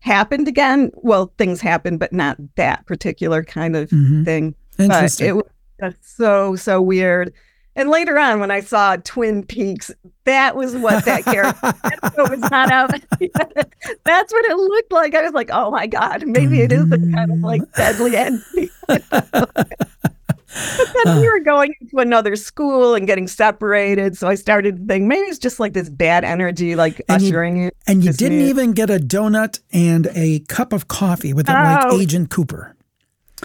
S10: happened again. Well, things happened, but not that particular kind of
S1: Mhm.
S10: thing. But it was just so so weird. And later on, when I saw Twin Peaks, that was what that character [LAUGHS] that was not out. [LAUGHS] That's what it looked like. I was like, oh my god, maybe it is a kind of like mm-hmm. deadly end. [LAUGHS] But then we were going into another school and getting separated. So I started to think maybe it's just like this bad energy, like
S1: And you-
S10: ushering it.
S1: And you didn't even get a donut and a cup of coffee with it like
S10: Oh.
S1: Agent Cooper.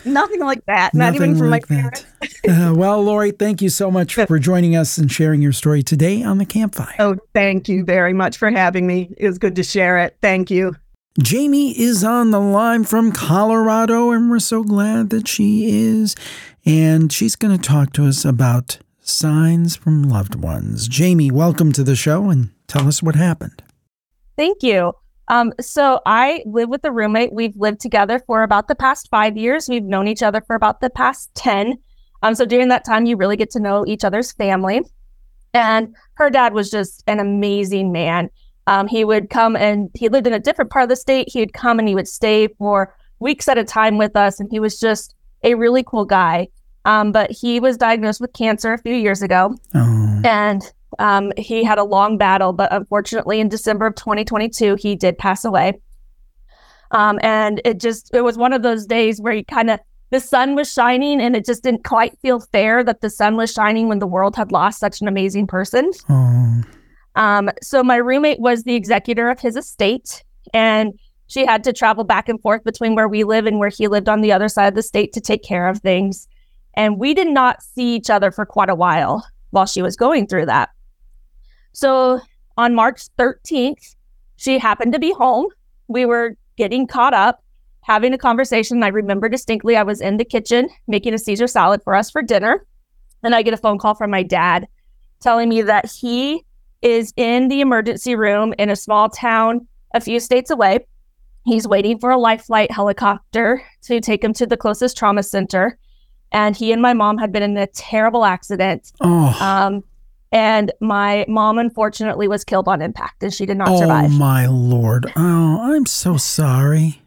S10: Nothing like that. Not
S1: Nothing
S10: even from
S1: like
S10: my
S1: that.
S10: parents. [LAUGHS]
S1: Uh, well, Lori, thank you so much for joining us and sharing your story today on the campfire.
S10: Oh, thank you very much for having me. It was good to share it. Thank you.
S1: Jamie is on the line from Colorado, and we're so glad that she is. And she's going to talk to us about signs from loved ones. Jamie, welcome to the show and tell us what happened.
S11: Thank you. Um, so I live with a roommate. We've lived together for about the past five years. We've known each other for about the past 10. Um, so during that time, you really get to know each other's family. And her dad was just an amazing man. Um, he would come and he lived in a different part of the state. He would come and he would stay for weeks at a time with us. And he was just a really cool guy. Um, but he was diagnosed with cancer a few years ago
S1: Oh,
S11: and um, he had a long battle, but unfortunately, in December of 2022, he did pass away. Um, and it just it was one of those days where you kind of the sun was shining, and it just didn't quite feel fair that the sun was shining when the world had lost such an amazing person.
S1: oh,
S11: Um, so my roommate was the executor of his estate, and she had to travel back and forth between where we live and where he lived on the other side of the state to take care of things. And we did not see each other for quite a while while she was going through that. So on March 13th, she happened to be home. We were getting caught up, having a conversation. I remember distinctly I was in the kitchen making a Caesar salad for us for dinner. And I get a phone call from my dad telling me that he is in the emergency room in a small town a few states away. He's waiting for a life flight helicopter to take him to the closest trauma center. And he and my mom had been in a terrible accident.
S1: oh,
S11: Um, and my mom, unfortunately, was killed on impact and she did not
S1: oh
S11: survive.
S1: Oh, my Lord. Oh, I'm so [LAUGHS] sorry.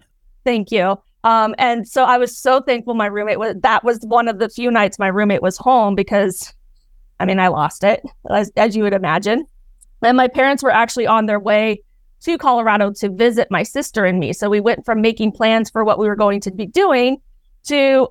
S11: Thank you. Um, and so I was so thankful my roommate was that was one of the few nights my roommate was home because I mean I lost it, as, as you would imagine. And my parents were actually on their way to Colorado to visit my sister and me. So we went from making plans for what we were going to be doing to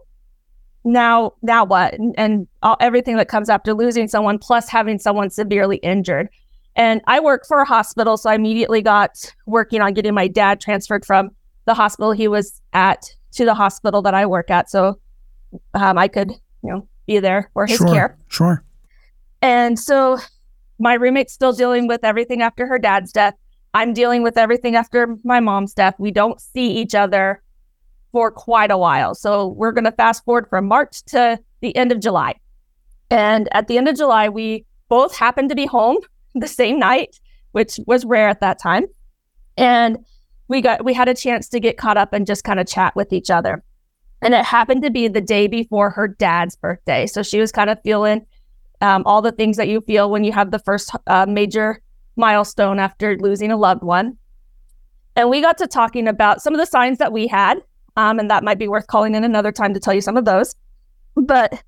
S11: now now what and, and all, everything that comes after losing someone plus having someone severely injured and i work for a hospital so i immediately got working on getting my dad transferred from the hospital he was at to the hospital that i work at so um, i could you know be there for his
S1: sure,
S11: care
S1: sure.
S11: and so my roommate's still dealing with everything after her dad's death. I'm dealing with everything after my mom's death. We don't see each other for quite a while. So we're going to fast forward from March to the end of July. And at the end of July, we both happened to be home [LAUGHS] the same night, which was rare at that time. And we got we had a chance to get caught up and just kind of chat with each other. And it happened to be the day before her dad's birthday. So she was kind of feeling um, all the things that you feel when you have the first uh, major milestone after losing a loved one. And we got to talking about some of the signs that we had, um, and that might be worth calling in another time to tell you some of those. But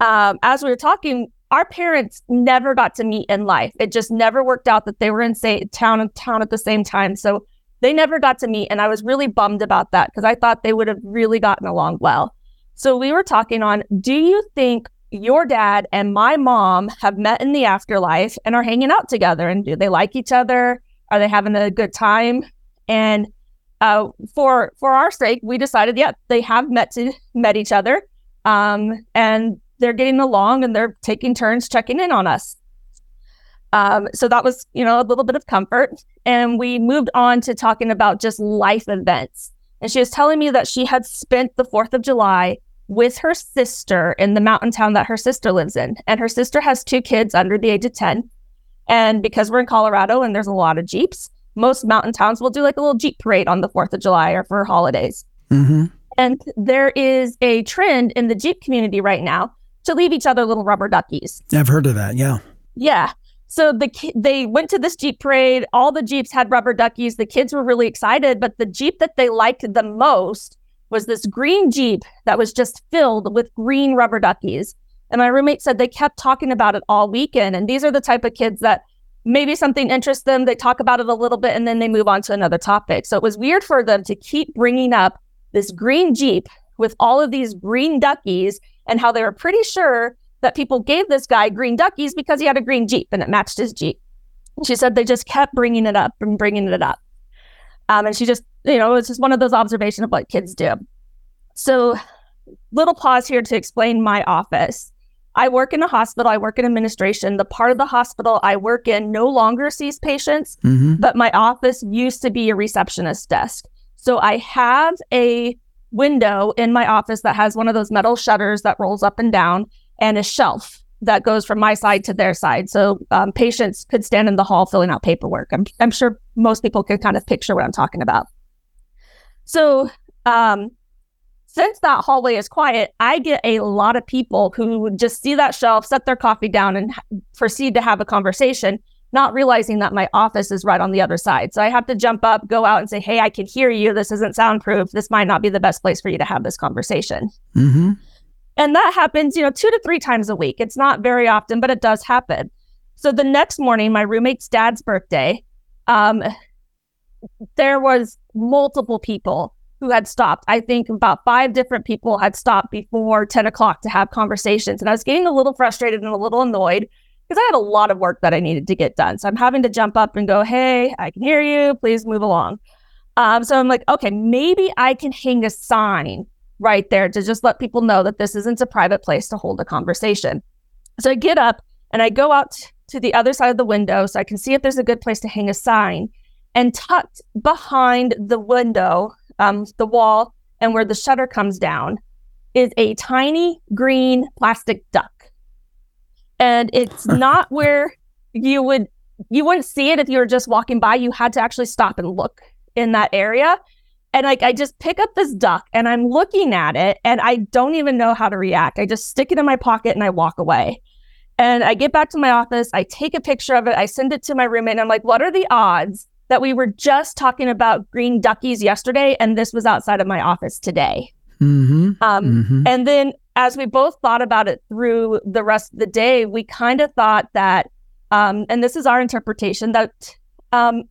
S11: um, as we were talking, our parents never got to meet in life. It just never worked out that they were in say, town and town at the same time. So they never got to meet, and I was really bummed about that because I thought they would have really gotten along well. So we were talking on, do you think your dad and my mom have met in the afterlife and are hanging out together and do they like each other are they having a good time and uh, for for our sake we decided yeah they have met to met each other um, and they're getting along and they're taking turns checking in on us Um, so that was, you know, a little bit of comfort. And we moved on to talking about just life events. And she was telling me that she had spent the 4th of July with her sister in the mountain town that her sister lives in. And her sister has two kids under the age of 10. And because we're in Colorado and there's a lot of Jeeps, most mountain towns will do like a little Jeep parade on the 4th of July or for holidays.
S1: Mm-hmm.
S11: And there is a trend in the Jeep community right now to leave each other little rubber duckies.
S1: I've heard of that. Yeah.
S11: Yeah. So the ki- they went to this Jeep parade. All the Jeeps had rubber duckies. The kids were really excited, but the Jeep that they liked the most was this green Jeep that was just filled with green rubber duckies. And my roommate said they kept talking about it all weekend. And these are the type of kids that maybe something interests them, they talk about it a little bit, and then they move on to another topic. So it was weird for them to keep bringing up this green Jeep with all of these green duckies and how they were pretty sure that people gave this guy green duckies because he had a green Jeep and it matched his Jeep. She said they just kept bringing it up and bringing it up. Um, and she just, you know, it's just one of those observations of what kids do. So, little pause here to explain my office. I work in a hospital, I work in administration. The part of the hospital I work in no longer sees patients,
S1: Mm-hmm.
S11: but my office used to be a receptionist desk. So I have a window in my office that has one of those metal shutters that rolls up and down and a shelf that goes from my side to their side. So um, patients could stand in the hall filling out paperwork. I'm, I'm sure most people can kind of picture what I'm talking about. So um, since that hallway is quiet, I get a lot of people who just see that shelf, set their coffee down, and proceed to have a conversation, not realizing that my office is right on the other side. So I have to jump up, go out, and say, Hey, I can hear you. This isn't soundproof. This might not be the best place for you to have this conversation.
S1: Mm-hmm.
S11: And that happens, you know, two to three times a week. It's not very often, but it does happen. So the next morning, my roommate's dad's birthday, um, there was multiple people who had stopped. I think about five different people had stopped before 10 o'clock to have conversations. And I was getting a little frustrated and a little annoyed because I had a lot of work that I needed to get done. So I'm having to jump up and go, Hey, I can hear you. Please move along. Um, so I'm like, okay, maybe I can hang a sign right there to just let people know that this isn't a private place to hold a conversation. So I get up and I go out to the other side of the window so I can see if there's a good place to hang a sign. And tucked behind the window, um, the wall, and where the shutter comes down is a tiny green plastic duck. And it's [LAUGHS] not where you would you wouldn't see it if you were just walking by. You had to actually stop and look in that area. And like I just pick up this duck and I'm looking at it and I don't even know how to react. I just stick it in my pocket and I walk away. And I get back to my office, I take a picture of it, I send it to my roommate, and I'm like, what are the odds that we were just talking about green duckies yesterday and this was outside of my office today?
S1: Mm-hmm.
S11: Um,
S1: Mhm.
S11: And then as we both thought about it through the rest of the day, we kind of thought that, um, and this is our interpretation, that um,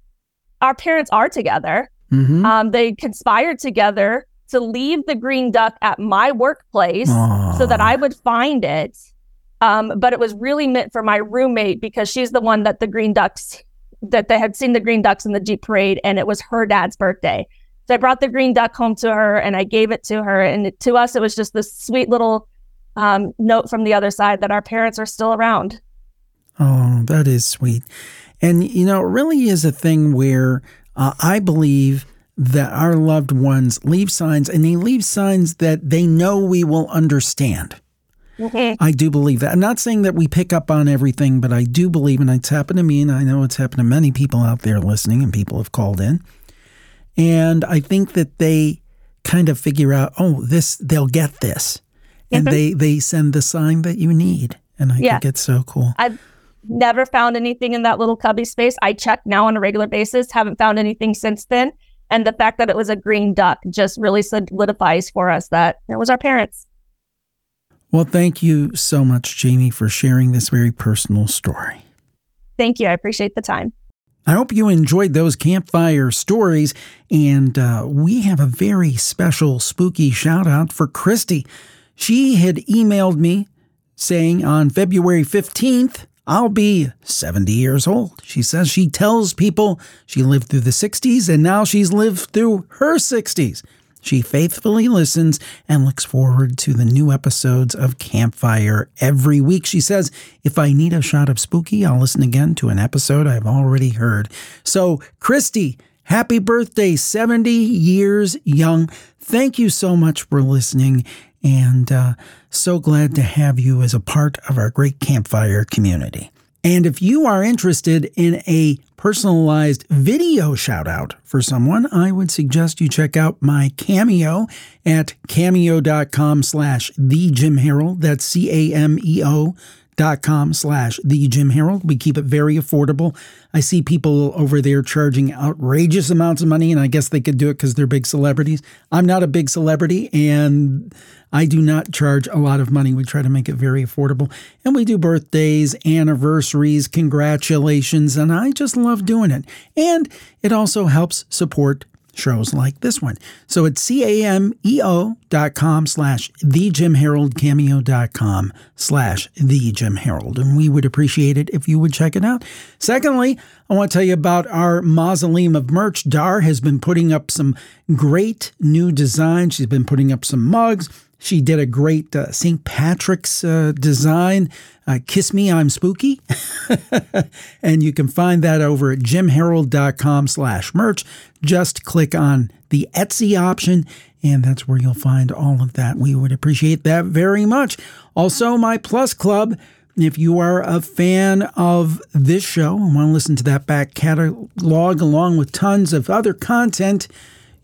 S11: our parents are together.
S1: Mm-hmm.
S11: Um, they conspired together to leave the green duck at my workplace so that I would find it. Um, but it was really meant for my roommate because she's the one that the green ducks that they had seen the green ducks in the Jeep parade, and it was her dad's birthday. So I brought the green duck home to her and I gave it to her. And to us, it was just this sweet little um, note from the other side that our parents are still around.
S1: Oh, that is sweet. And, you know, it really is a thing where uh, I believe that our loved ones leave signs and they leave signs that they know we will understand. I do believe that. I'm not saying that we pick up on everything, but I do believe, and it's happened to me, and I know it's happened to many people out there listening, and people have called in. And I think that they kind of figure out, oh, this, they'll get this. And
S11: Mhm.
S1: they, they send the sign that you need. And I
S11: Yeah.
S1: think it's so cool.
S11: I've never found anything in that little cubby space. I check now on a regular basis, haven't found anything since then. And the fact that it was a green duck just really solidifies for us that it was our parents.
S1: Well, thank you so much, Jamie, for sharing this very personal story.
S11: Thank you. I appreciate the time.
S1: I hope you enjoyed those campfire stories. And uh, we have a very special spooky shout out for Christy. She had emailed me saying on February 15th, I'll be 70 years old. She says she tells people she lived through the 60s and now she's lived through her 60s. She faithfully listens and looks forward to the new episodes of Campfire every week. She says, if I need a shot of spooky, I'll listen again to an episode I've already heard. So, Christy, happy birthday, 70 years young. Thank you so much for listening and uh, so glad to have you as a part of our great campfire community. And if you are interested in a personalized video shout out for someone, I would suggest you check out my cameo at cameo.com slash the Jim Harold. That's C A M E O com slash the Jim Harold. We keep it very affordable. I see people over there charging outrageous amounts of money, and I guess they could do it because they're big celebrities. I'm not a big celebrity, and I do not charge a lot of money. We try to make it very affordable. And we do birthdays, anniversaries, congratulations, and I just love doing it. And it also helps support shows like this one. So it's C-A-M-E-O dot com slash the Jim Harold cameo dot com slash the Jim Harold. And we would appreciate it if you would check it out. Secondly, I want to tell you about our mausoleum of merch. Dar has been putting up some great new designs. She's been putting up some mugs. She did a great uh, St. Patrick's uh, design, uh, Kiss Me, I'm Spooky. [LAUGHS] and you can find that over at jimharold.com slash merch. Just click on the Etsy option, and that's where you'll find all of that. We would appreciate that very much. Also, my Plus Club. If you are a fan of this show and want to listen to that back catalog along with tons of other content,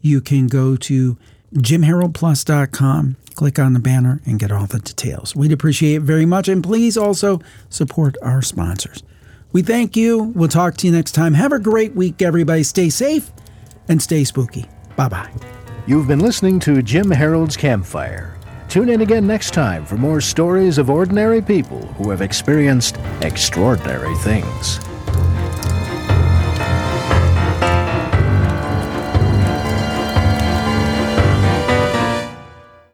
S1: you can go to jimharoldplus.com click on the banner and get all the details. We'd appreciate it very much. And please also support our sponsors. We thank you. We'll talk to you next time. Have a great week, everybody. Stay safe and stay spooky. Bye bye.
S2: You've been listening to Jim Harold's Campfire. Tune in again next time for more stories of ordinary people who have experienced extraordinary things.